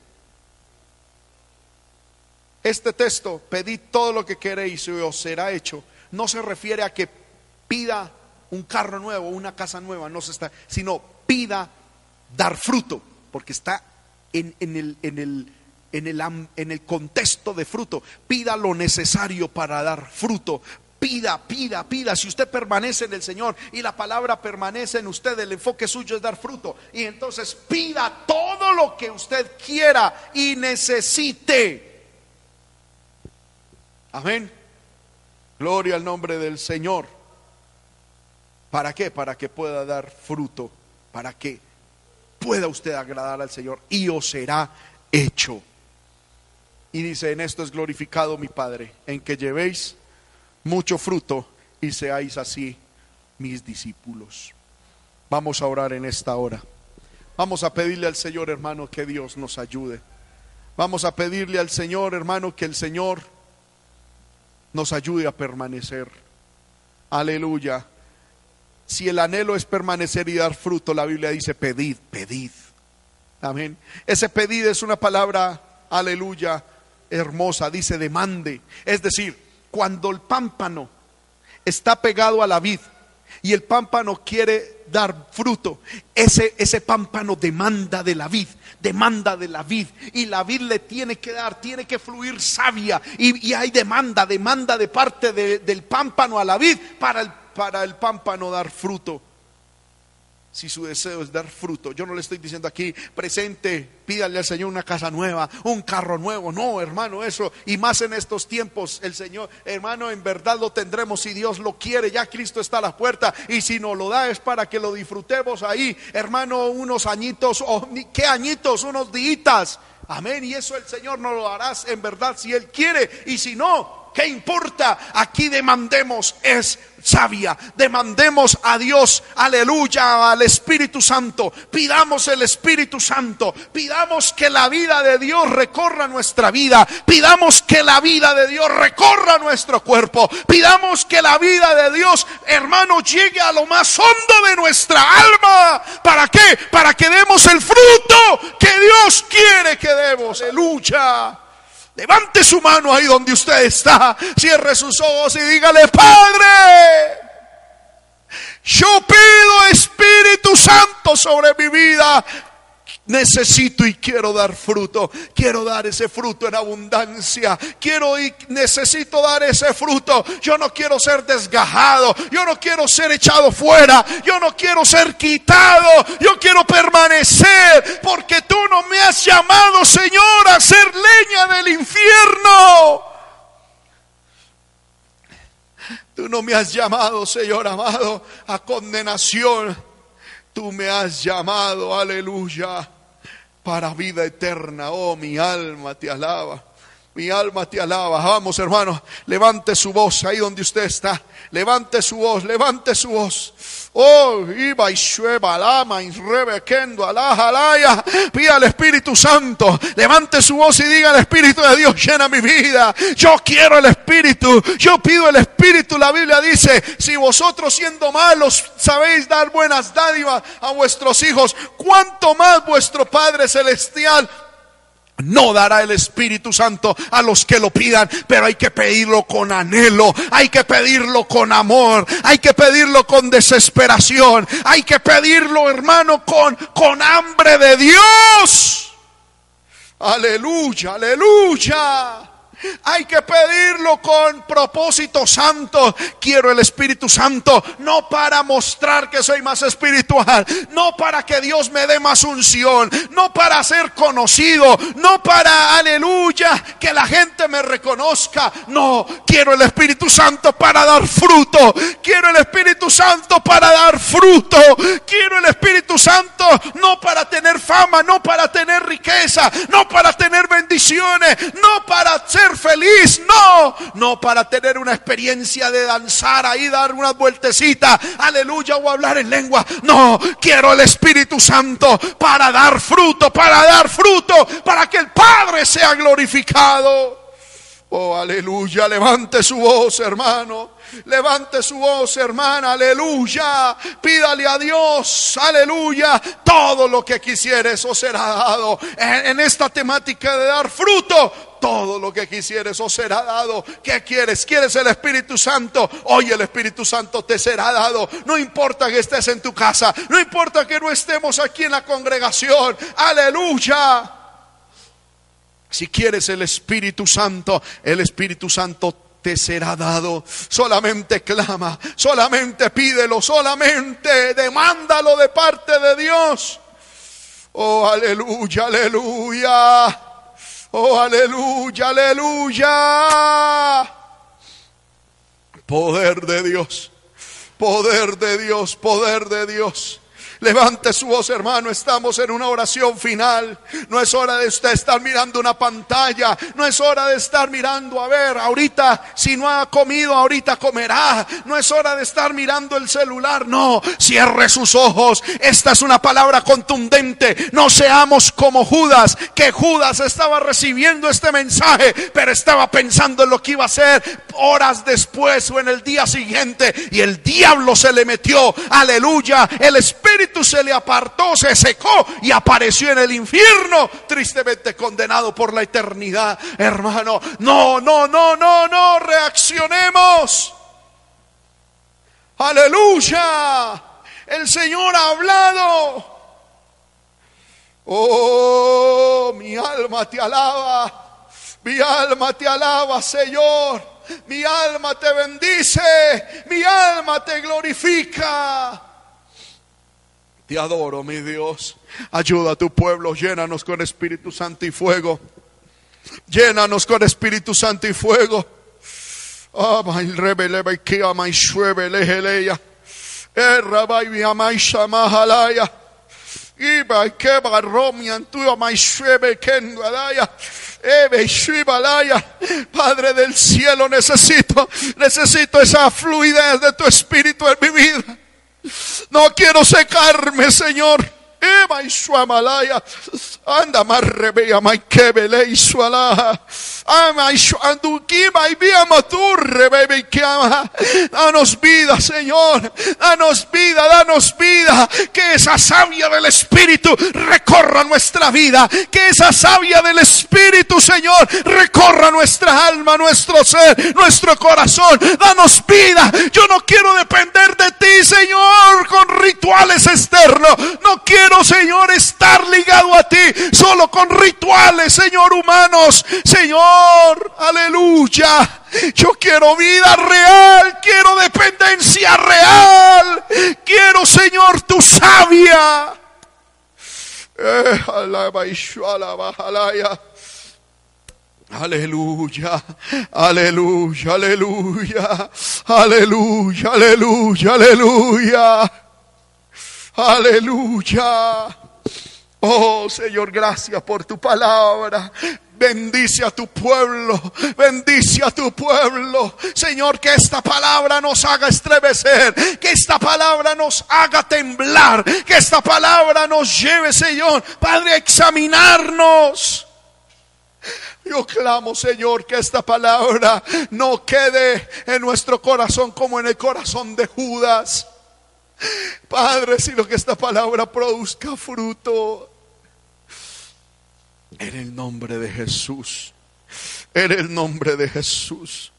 Este texto, pedid todo lo que queréis y os será hecho, no se refiere a que pida un carro nuevo, una casa nueva, no se está, sino pida dar fruto, porque está en, en, el, en el en el, en el contexto de fruto. Pida lo necesario para dar fruto. Pida, pida, pida. Si usted permanece en el Señor y la palabra permanece en usted, el enfoque suyo es dar fruto. Y entonces pida todo lo que usted quiera y necesite. Amén. Gloria al nombre del Señor. ¿Para qué? Para que pueda dar fruto. Para que pueda usted agradar al Señor y os será hecho. Y dice, en esto es glorificado mi Padre, en que llevéis mucho fruto y seáis así mis discípulos. Vamos a orar en esta hora. Vamos a pedirle al Señor, hermano, que Dios nos ayude. Vamos a pedirle al Señor, hermano, que el Señor nos ayude a permanecer. Aleluya. Si el anhelo es permanecer y dar fruto, la Biblia dice, pedid, pedid. Amén. Ese pedid es una palabra, aleluya, hermosa, dice demande. Es decir, cuando el pámpano está pegado a la vid y el pámpano quiere dar fruto, ese, ese pámpano demanda de la vid, demanda de la vid y la vid le tiene que dar, tiene que fluir sabia y, hay demanda, demanda de parte del pámpano a la vid para el, para el pámpano dar fruto. Si su deseo es dar fruto. Yo no le estoy diciendo aquí, presente, pídale al Señor una casa nueva, un carro nuevo. No, hermano, eso. Y más en estos tiempos, el Señor, hermano, en verdad lo tendremos si Dios lo quiere. Ya Cristo está a la puerta. Y si no lo da es para que lo disfrutemos ahí, hermano, unos añitos, o qué añitos, unos días. Amén. Y eso el Señor no lo hará en verdad si Él quiere. Y si no, ¿qué importa? Aquí demandemos es sabia. Demandemos a Dios, aleluya, al Espíritu Santo. Pidamos el Espíritu Santo. Pidamos que la vida de Dios recorra nuestra vida. Pidamos que la vida de Dios recorra nuestro cuerpo. Pidamos que la vida de Dios, hermano, llegue a lo más hondo de nuestra alma. ¿Para qué? Para que demos el fruto que Dios quiere que demos. Aleluya. Levante su mano ahí donde usted está. Cierre sus ojos y dígale, Padre, yo pido Espíritu Santo sobre mi vida Necesito y quiero dar fruto. Quiero dar ese fruto en abundancia. Quiero y necesito dar ese fruto. Yo no quiero ser desgajado. Yo no quiero ser echado fuera. Yo no quiero ser quitado. Yo quiero permanecer porque tú no me has llamado, Señor, a ser leña del infierno. Tú no me has llamado, Señor amado, a condenación. Tú me has llamado, aleluya, para vida eterna. Oh, mi alma te alaba. Mi alma te alaba. Vamos, hermanos, levante su voz ahí donde usted está. Levante su voz, levante su voz. Oh, iba y shueba lama y rebequendo alajalaya. Pida al Espíritu Santo. Levante su voz y diga al Espíritu de Dios llena mi vida. Yo quiero el Espíritu. Yo pido el Espíritu. La Biblia dice, si vosotros siendo malos sabéis dar buenas dádivas a vuestros hijos, cuánto más vuestro Padre Celestial no dará el Espíritu Santo a los que lo pidan, pero hay que pedirlo con anhelo, hay que pedirlo con amor, hay que pedirlo con desesperación, hay que pedirlo, hermano, con, con hambre de Dios. Aleluya, aleluya. Hay que pedirlo con propósito santo. Quiero el Espíritu Santo, no para mostrar que soy más espiritual, no para que Dios me dé más unción, no para ser conocido, no para, aleluya, que la gente me reconozca. No, quiero el Espíritu Santo para dar fruto. Quiero el Espíritu Santo para dar fruto. Quiero el Espíritu Santo no para tener fama, no para tener riqueza, no para tener bendiciones, no para ser feliz, no, no para tener una experiencia de danzar ahí, dar una vueltecita, aleluya, o hablar en lengua, no, quiero el Espíritu Santo para dar fruto, para dar fruto, para que el Padre sea glorificado. Oh, aleluya, levante su voz, hermano. Levante su voz, hermana, aleluya. Pídale a Dios, aleluya. Todo lo que quisieres os será dado. En, esta temática de dar fruto, todo lo que quisieres os será dado. ¿Qué quieres? ¿Quieres el Espíritu Santo? Hoy el Espíritu Santo te será dado. No importa que estés en tu casa, no importa que no estemos aquí en la congregación. Aleluya. Si quieres el Espíritu Santo, el Espíritu Santo te será dado. Solamente clama, solamente pídelo, solamente demándalo de parte de Dios. Oh, aleluya, aleluya. Oh, aleluya, aleluya. Poder de Dios, poder de Dios, poder de Dios. Levante su voz, hermano. Estamos en una oración final. No es hora de usted estar mirando una pantalla. No es hora de estar mirando, a ver, ahorita, si no ha comido, ahorita comerá. No es hora de estar mirando el celular. No, cierre sus ojos. Esta es una palabra contundente. No seamos como Judas, que Judas estaba recibiendo este mensaje, pero estaba pensando en lo que iba a hacer horas después o en el día siguiente. Y el diablo se le metió. Aleluya. El Espíritu se le apartó, se secó y apareció en el infierno, tristemente condenado por la eternidad. Hermano, no, no, no, no, no, reaccionemos. Aleluya. El Señor ha hablado. Oh, mi alma te alaba. Mi alma te alaba, Señor. Mi alma te bendice. Mi alma te glorifica. Te adoro, mi Dios. Ayuda a tu pueblo, llénanos con Espíritu Santo y fuego. Llénanos con Espíritu Santo y fuego. Ah, shamahalaya. Iba keba romi antua my shuebe kengalaya. Ebe shibalaya. Padre del cielo, necesito, necesito esa fluidez de tu espíritu en mi vida. No quiero secarme, Señor. Ema Ishuamalaya. Anda más rebea, mai kebele Ishuala. Ama Ishuandukima y vía matur bebe kiama. Danos vida, Señor. Danos vida, danos vida. Que esa savia del Espíritu recorra nuestra vida. Que esa savia del Espíritu, Señor, recorra nuestra alma, nuestro ser, nuestro corazón. Danos vida. Yo no quiero depender de ti, Señor, con rituales externos. No quiero Señor, estar ligado a ti solo con rituales, Señor, humanos. Señor, aleluya. Yo quiero vida real, quiero dependencia real. Quiero, Señor, tu sabia. Eh, aleluya, aleluya, aleluya, aleluya, aleluya, aleluya. Aleluya. Oh Señor, gracias por tu palabra. Bendice a tu pueblo, bendice a tu pueblo. Señor, que esta palabra nos haga estremecer, que esta palabra nos haga temblar, que esta palabra nos lleve, Señor, Padre, a examinarnos. Yo clamo, Señor, que esta palabra no quede en nuestro corazón como en el corazón de Judas. Padre, sino que esta palabra produzca fruto. En el nombre de Jesús. En el nombre de Jesús.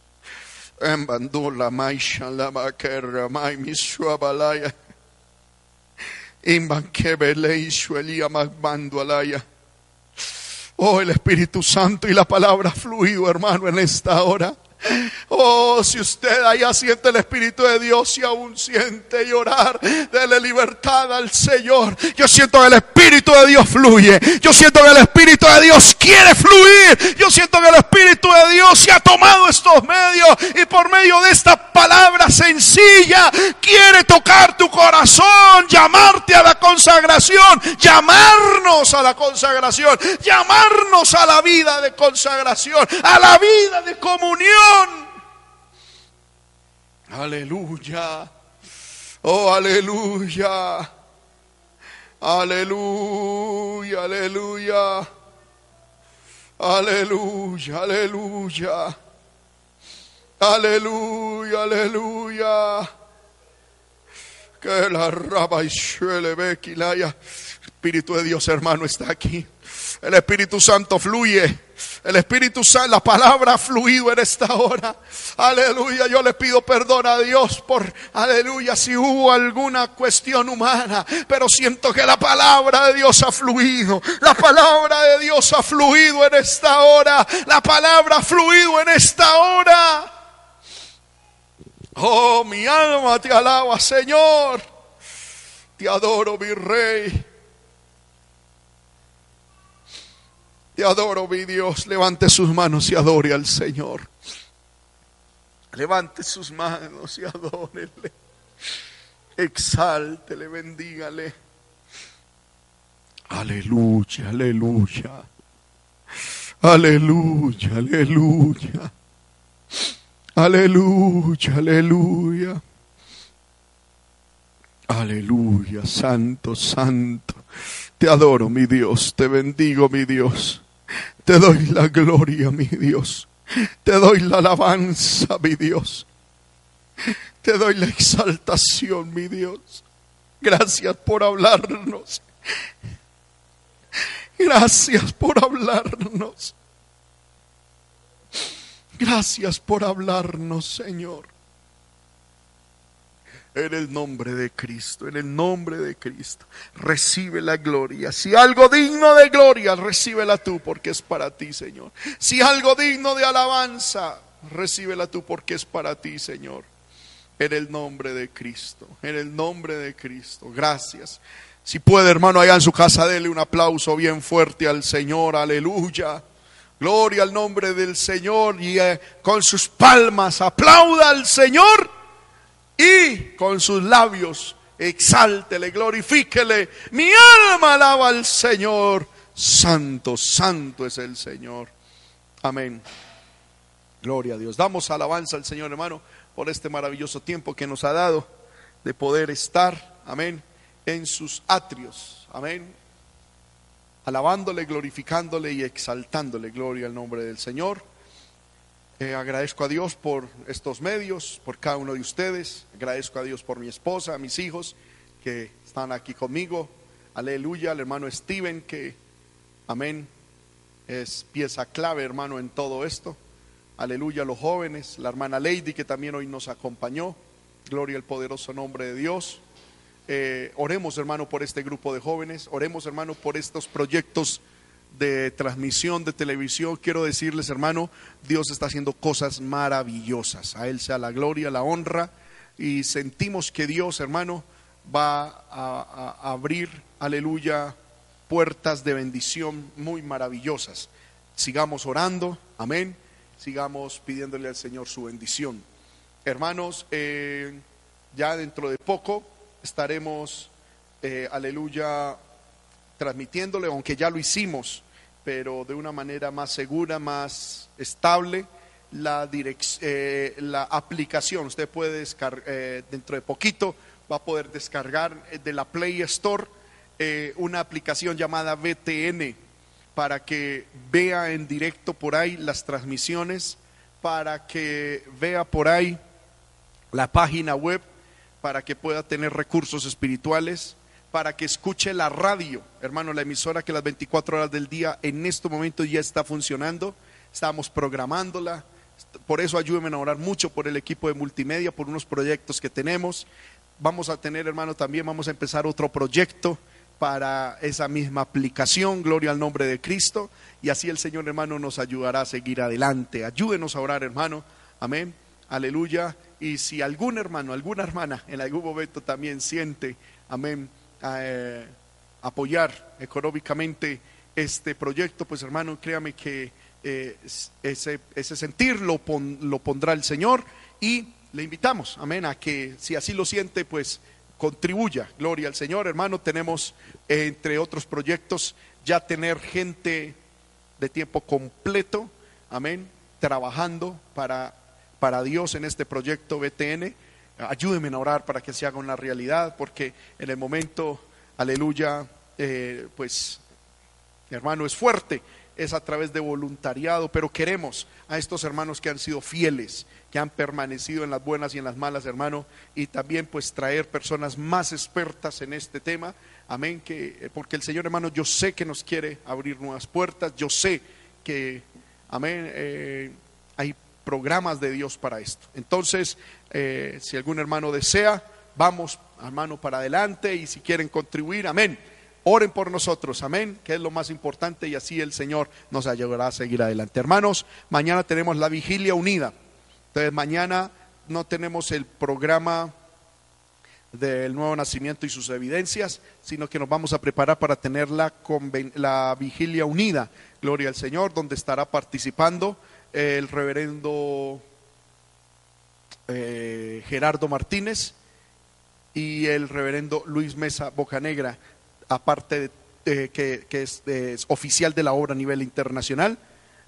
Alaya. Oh, el Espíritu Santo y la palabra fluido, hermano, en esta hora. Oh, si usted allá siente el Espíritu de Dios y aún siente llorar, dele libertad al Señor. Yo siento que el Espíritu de Dios fluye. Yo siento que el Espíritu de Dios quiere fluir. Yo siento que el Espíritu de Dios se ha tomado estos medios y por medio de esta palabra sencilla quiere tocar tu corazón, llamarte a la consagración, llamarnos a la consagración, llamarnos a la vida de consagración, a la vida de comunión. Aleluya. Oh, aleluya. Aleluya, aleluya. Aleluya, aleluya. Aleluya, aleluya. Que la raba y suele Espíritu de Dios, hermano, está aquí. El Espíritu Santo fluye. El Espíritu Santo, la palabra ha fluido en esta hora. Aleluya. Yo le pido perdón a Dios por, aleluya, si hubo alguna cuestión humana. Pero siento que la palabra de Dios ha fluido. La palabra de Dios ha fluido en esta hora. La palabra ha fluido en esta hora. Oh, mi alma te alaba, Señor. Te adoro, mi rey. Te adoro, mi Dios. Levante sus manos y adore al Señor. Levante sus manos y adórele. Exáltele, bendígale. Aleluya, aleluya. Aleluya, aleluya. Aleluya, aleluya. Aleluya, santo, santo. Te adoro, mi Dios. Te bendigo, mi Dios. Te doy la gloria, mi Dios. Te doy la alabanza, mi Dios. Te doy la exaltación, mi Dios. Gracias por hablarnos. Gracias por hablarnos. Gracias por hablarnos, Señor en el nombre de Cristo, en el nombre de Cristo. Recibe la gloria. Si algo digno de gloria, recíbela tú porque es para ti, Señor. Si algo digno de alabanza, recíbela tú porque es para ti, Señor. En el nombre de Cristo, en el nombre de Cristo. Gracias. Si puede, hermano, allá en su casa, dele un aplauso bien fuerte al Señor. Aleluya. Gloria al nombre del Señor y eh, con sus palmas aplauda al Señor y con sus labios exáltele, glorifíquele. Mi alma alaba al Señor. Santo, santo es el Señor. Amén. Gloria a Dios. Damos alabanza al Señor, hermano, por este maravilloso tiempo que nos ha dado de poder estar, amén, en sus atrios. Amén. Alabándole, glorificándole y exaltándole. Gloria al nombre del Señor. Eh, agradezco a Dios por estos medios, por cada uno de ustedes. Agradezco a Dios por mi esposa, mis hijos que están aquí conmigo. Aleluya, al hermano Steven que, amén, es pieza clave, hermano, en todo esto. Aleluya, los jóvenes, la hermana Lady que también hoy nos acompañó. Gloria al poderoso nombre de Dios. Eh, oremos, hermano, por este grupo de jóvenes. Oremos, hermano, por estos proyectos de transmisión de televisión. Quiero decirles, hermano, Dios está haciendo cosas maravillosas. A Él sea la gloria, la honra. Y sentimos que Dios, hermano, va a, abrir, aleluya, puertas de bendición muy maravillosas. Sigamos orando, amén. Sigamos pidiéndole al Señor su bendición. Hermanos, eh, ya dentro de poco estaremos, eh, aleluya, transmitiéndole, aunque ya lo hicimos, pero de una manera más segura, más estable, la, eh, la aplicación. Usted puede descargar, eh, dentro de poquito, va a poder descargar de la Play Store una aplicación llamada VTN para que vea en directo por ahí las transmisiones, para que vea por ahí la página web para que pueda tener recursos espirituales, para que escuche la radio, hermano, la emisora que las 24 horas del día en este momento ya está funcionando, estamos programándola, por eso ayúdenme a orar mucho por el equipo de multimedia, por unos proyectos que tenemos. Vamos a tener, hermano, también vamos a empezar otro proyecto para esa misma aplicación, gloria al nombre de Cristo, y así el Señor, hermano, nos ayudará a seguir adelante. Ayúdenos a orar, hermano. Amén. Aleluya. Y si algún hermano, alguna hermana en algún momento también siente, amén, eh, apoyar económicamente este proyecto, pues hermano, créame que eh, ese, ese, sentir lo, lo pondrá el Señor y le invitamos, amén, a que si así lo siente, pues contribuya. Gloria al Señor, hermano. Tenemos, entre otros proyectos, ya tener gente de tiempo completo, amén, trabajando para para Dios en este proyecto BTN. Ayúdenme a orar para que se haga una realidad, porque en el momento, aleluya, eh, pues, hermano, es fuerte, es a través de voluntariado, pero queremos a estos hermanos que han sido fieles, que han permanecido en las buenas y en las malas, hermano, y también pues traer personas más expertas en este tema, amén, que eh, porque el Señor hermano, yo sé que nos quiere abrir nuevas puertas, yo sé que, amén, eh, programas de Dios para esto. Entonces, eh, si algún hermano desea, vamos, hermano, para adelante y si quieren contribuir, amén. Oren por nosotros, amén, que es lo más importante y así el Señor nos ayudará a seguir adelante. Hermanos, mañana tenemos la vigilia unida. Entonces, mañana no tenemos el programa del nuevo nacimiento y sus evidencias, sino que nos vamos a preparar para tener la, la vigilia unida. Gloria al Señor, donde estará participando el reverendo eh, Gerardo Martínez y el reverendo Luis Mesa Bocanegra, aparte de, que, es, oficial de la obra a nivel internacional.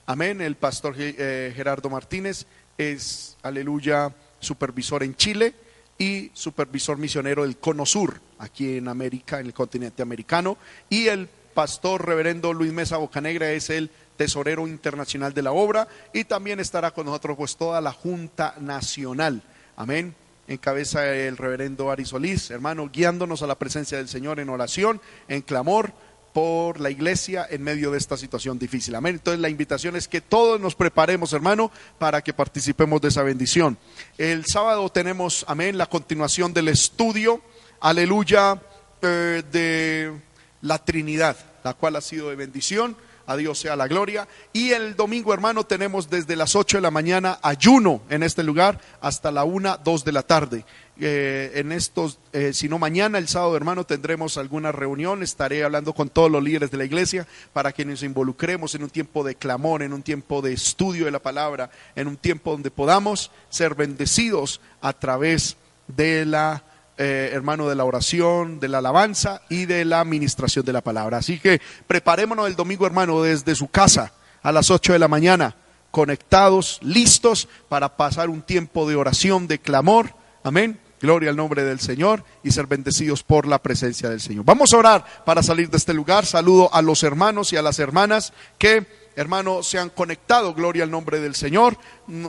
Amén. El pastor eh, Gerardo Martínez es, aleluya, supervisor en Chile y supervisor misionero del Cono Sur, aquí en América, en el continente americano. Y el pastor reverendo Luis Mesa Bocanegra es el tesorero internacional de la obra, y también estará con nosotros pues toda la Junta Nacional. Amén. Encabeza el reverendo Ari Solís, hermano, guiándonos a la presencia del Señor en oración, en clamor por la iglesia en medio de esta situación difícil. Amén. Entonces la invitación es que todos nos preparemos, hermano, para que participemos de esa bendición. El sábado tenemos, amén, la continuación del estudio, aleluya, eh, de la Trinidad, la cual ha sido de bendición A Dios sea la gloria. Y el domingo, hermano, tenemos desde las 8 de la mañana ayuno en este lugar hasta la 1, 2 de la tarde. Eh, en estos, eh, si no mañana, el sábado, hermano, tendremos alguna reunión. Estaré hablando con todos los líderes de la iglesia para que nos involucremos en un tiempo de clamor, en un tiempo de estudio de la palabra, en un tiempo donde podamos ser bendecidos a través de la eh, hermano, de la oración, de la alabanza y de la administración de la palabra. Así que preparémonos el domingo, hermano, desde su casa a las 8 de la mañana, conectados, listos para pasar un tiempo de oración, de clamor. Amén. Gloria al nombre del Señor y ser bendecidos por la presencia del Señor. Vamos a orar para salir de este lugar. Saludo a los hermanos y a las hermanas que, hermano, se han conectado. Gloria al nombre del Señor.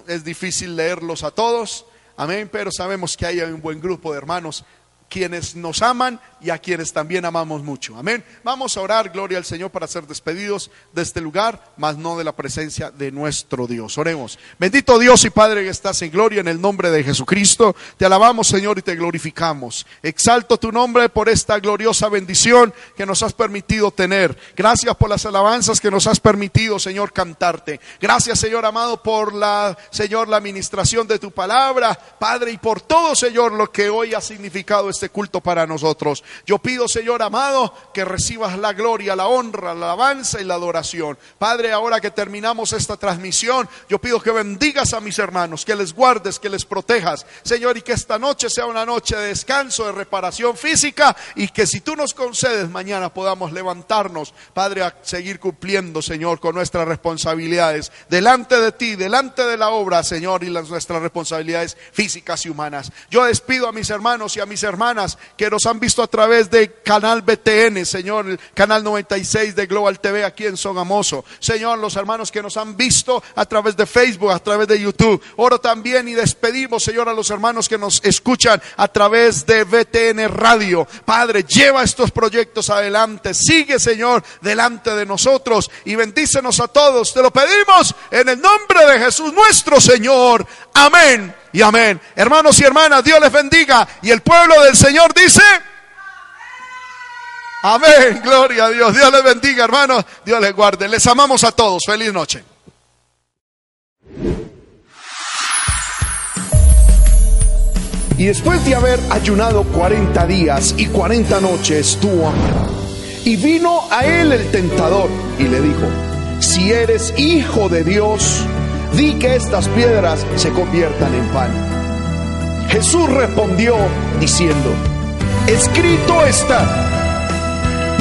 Es difícil leerlos a todos. Amén, pero sabemos que hay un buen grupo de hermanos quienes nos aman y a quienes también amamos mucho. Amén. Vamos a orar, gloria al Señor, para ser despedidos de este lugar, mas no de la presencia de nuestro Dios. Oremos. Bendito Dios y Padre que estás en gloria en el nombre de Jesucristo. Te alabamos, Señor, y te glorificamos. Exalto tu nombre por esta gloriosa bendición que nos has permitido tener. Gracias por las alabanzas que nos has permitido, Señor, cantarte. Gracias, Señor amado, por la, Señor, la administración de tu palabra, Padre, y por todo, Señor, lo que hoy ha significado este culto para nosotros. Yo pido, Señor amado, que recibas la gloria, la honra, la alabanza y la adoración. Padre, ahora que terminamos esta transmisión, yo pido que bendigas a mis hermanos, que les guardes, que les protejas, Señor, y que esta noche sea una noche de descanso, de reparación física, y que si tú nos concedes mañana podamos levantarnos, Padre, a seguir cumpliendo, Señor, con nuestras responsabilidades delante de ti, delante de la obra, Señor, y las nuestras responsabilidades físicas y humanas. Yo despido a mis hermanos y a mis hermanas que nos han visto a través de canal BTN, Señor, el canal 96 de Global TV aquí en Sogamoso. Señor, los hermanos que nos han visto a través de Facebook, a través de YouTube. Oro también y despedimos, Señor, a los hermanos que nos escuchan a través de BTN Radio. Padre, lleva estos proyectos adelante. Sigue, Señor, delante de nosotros y bendícenos a todos. Te lo pedimos en el nombre de Jesús nuestro Señor. Amén y amén. Hermanos y hermanas, Dios les bendiga. Y el pueblo del Señor dice... Amén, gloria a Dios. Dios les bendiga, hermanos. Dios les guarde. Les amamos a todos. Feliz noche. Y después de haber ayunado 40 días y 40 noches, tuvo hambre. Y vino a él el tentador y le dijo, si eres hijo de Dios, di que estas piedras se conviertan en pan. Jesús respondió diciendo, escrito está,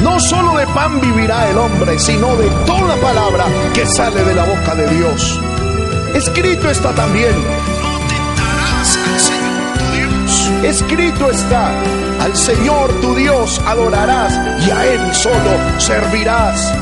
no solo de pan vivirá el hombre, sino de toda palabra que sale de la boca de Dios. Escrito está también, no tentarás al Señor tu Dios. Escrito está, al Señor tu Dios adorarás y a Él solo servirás.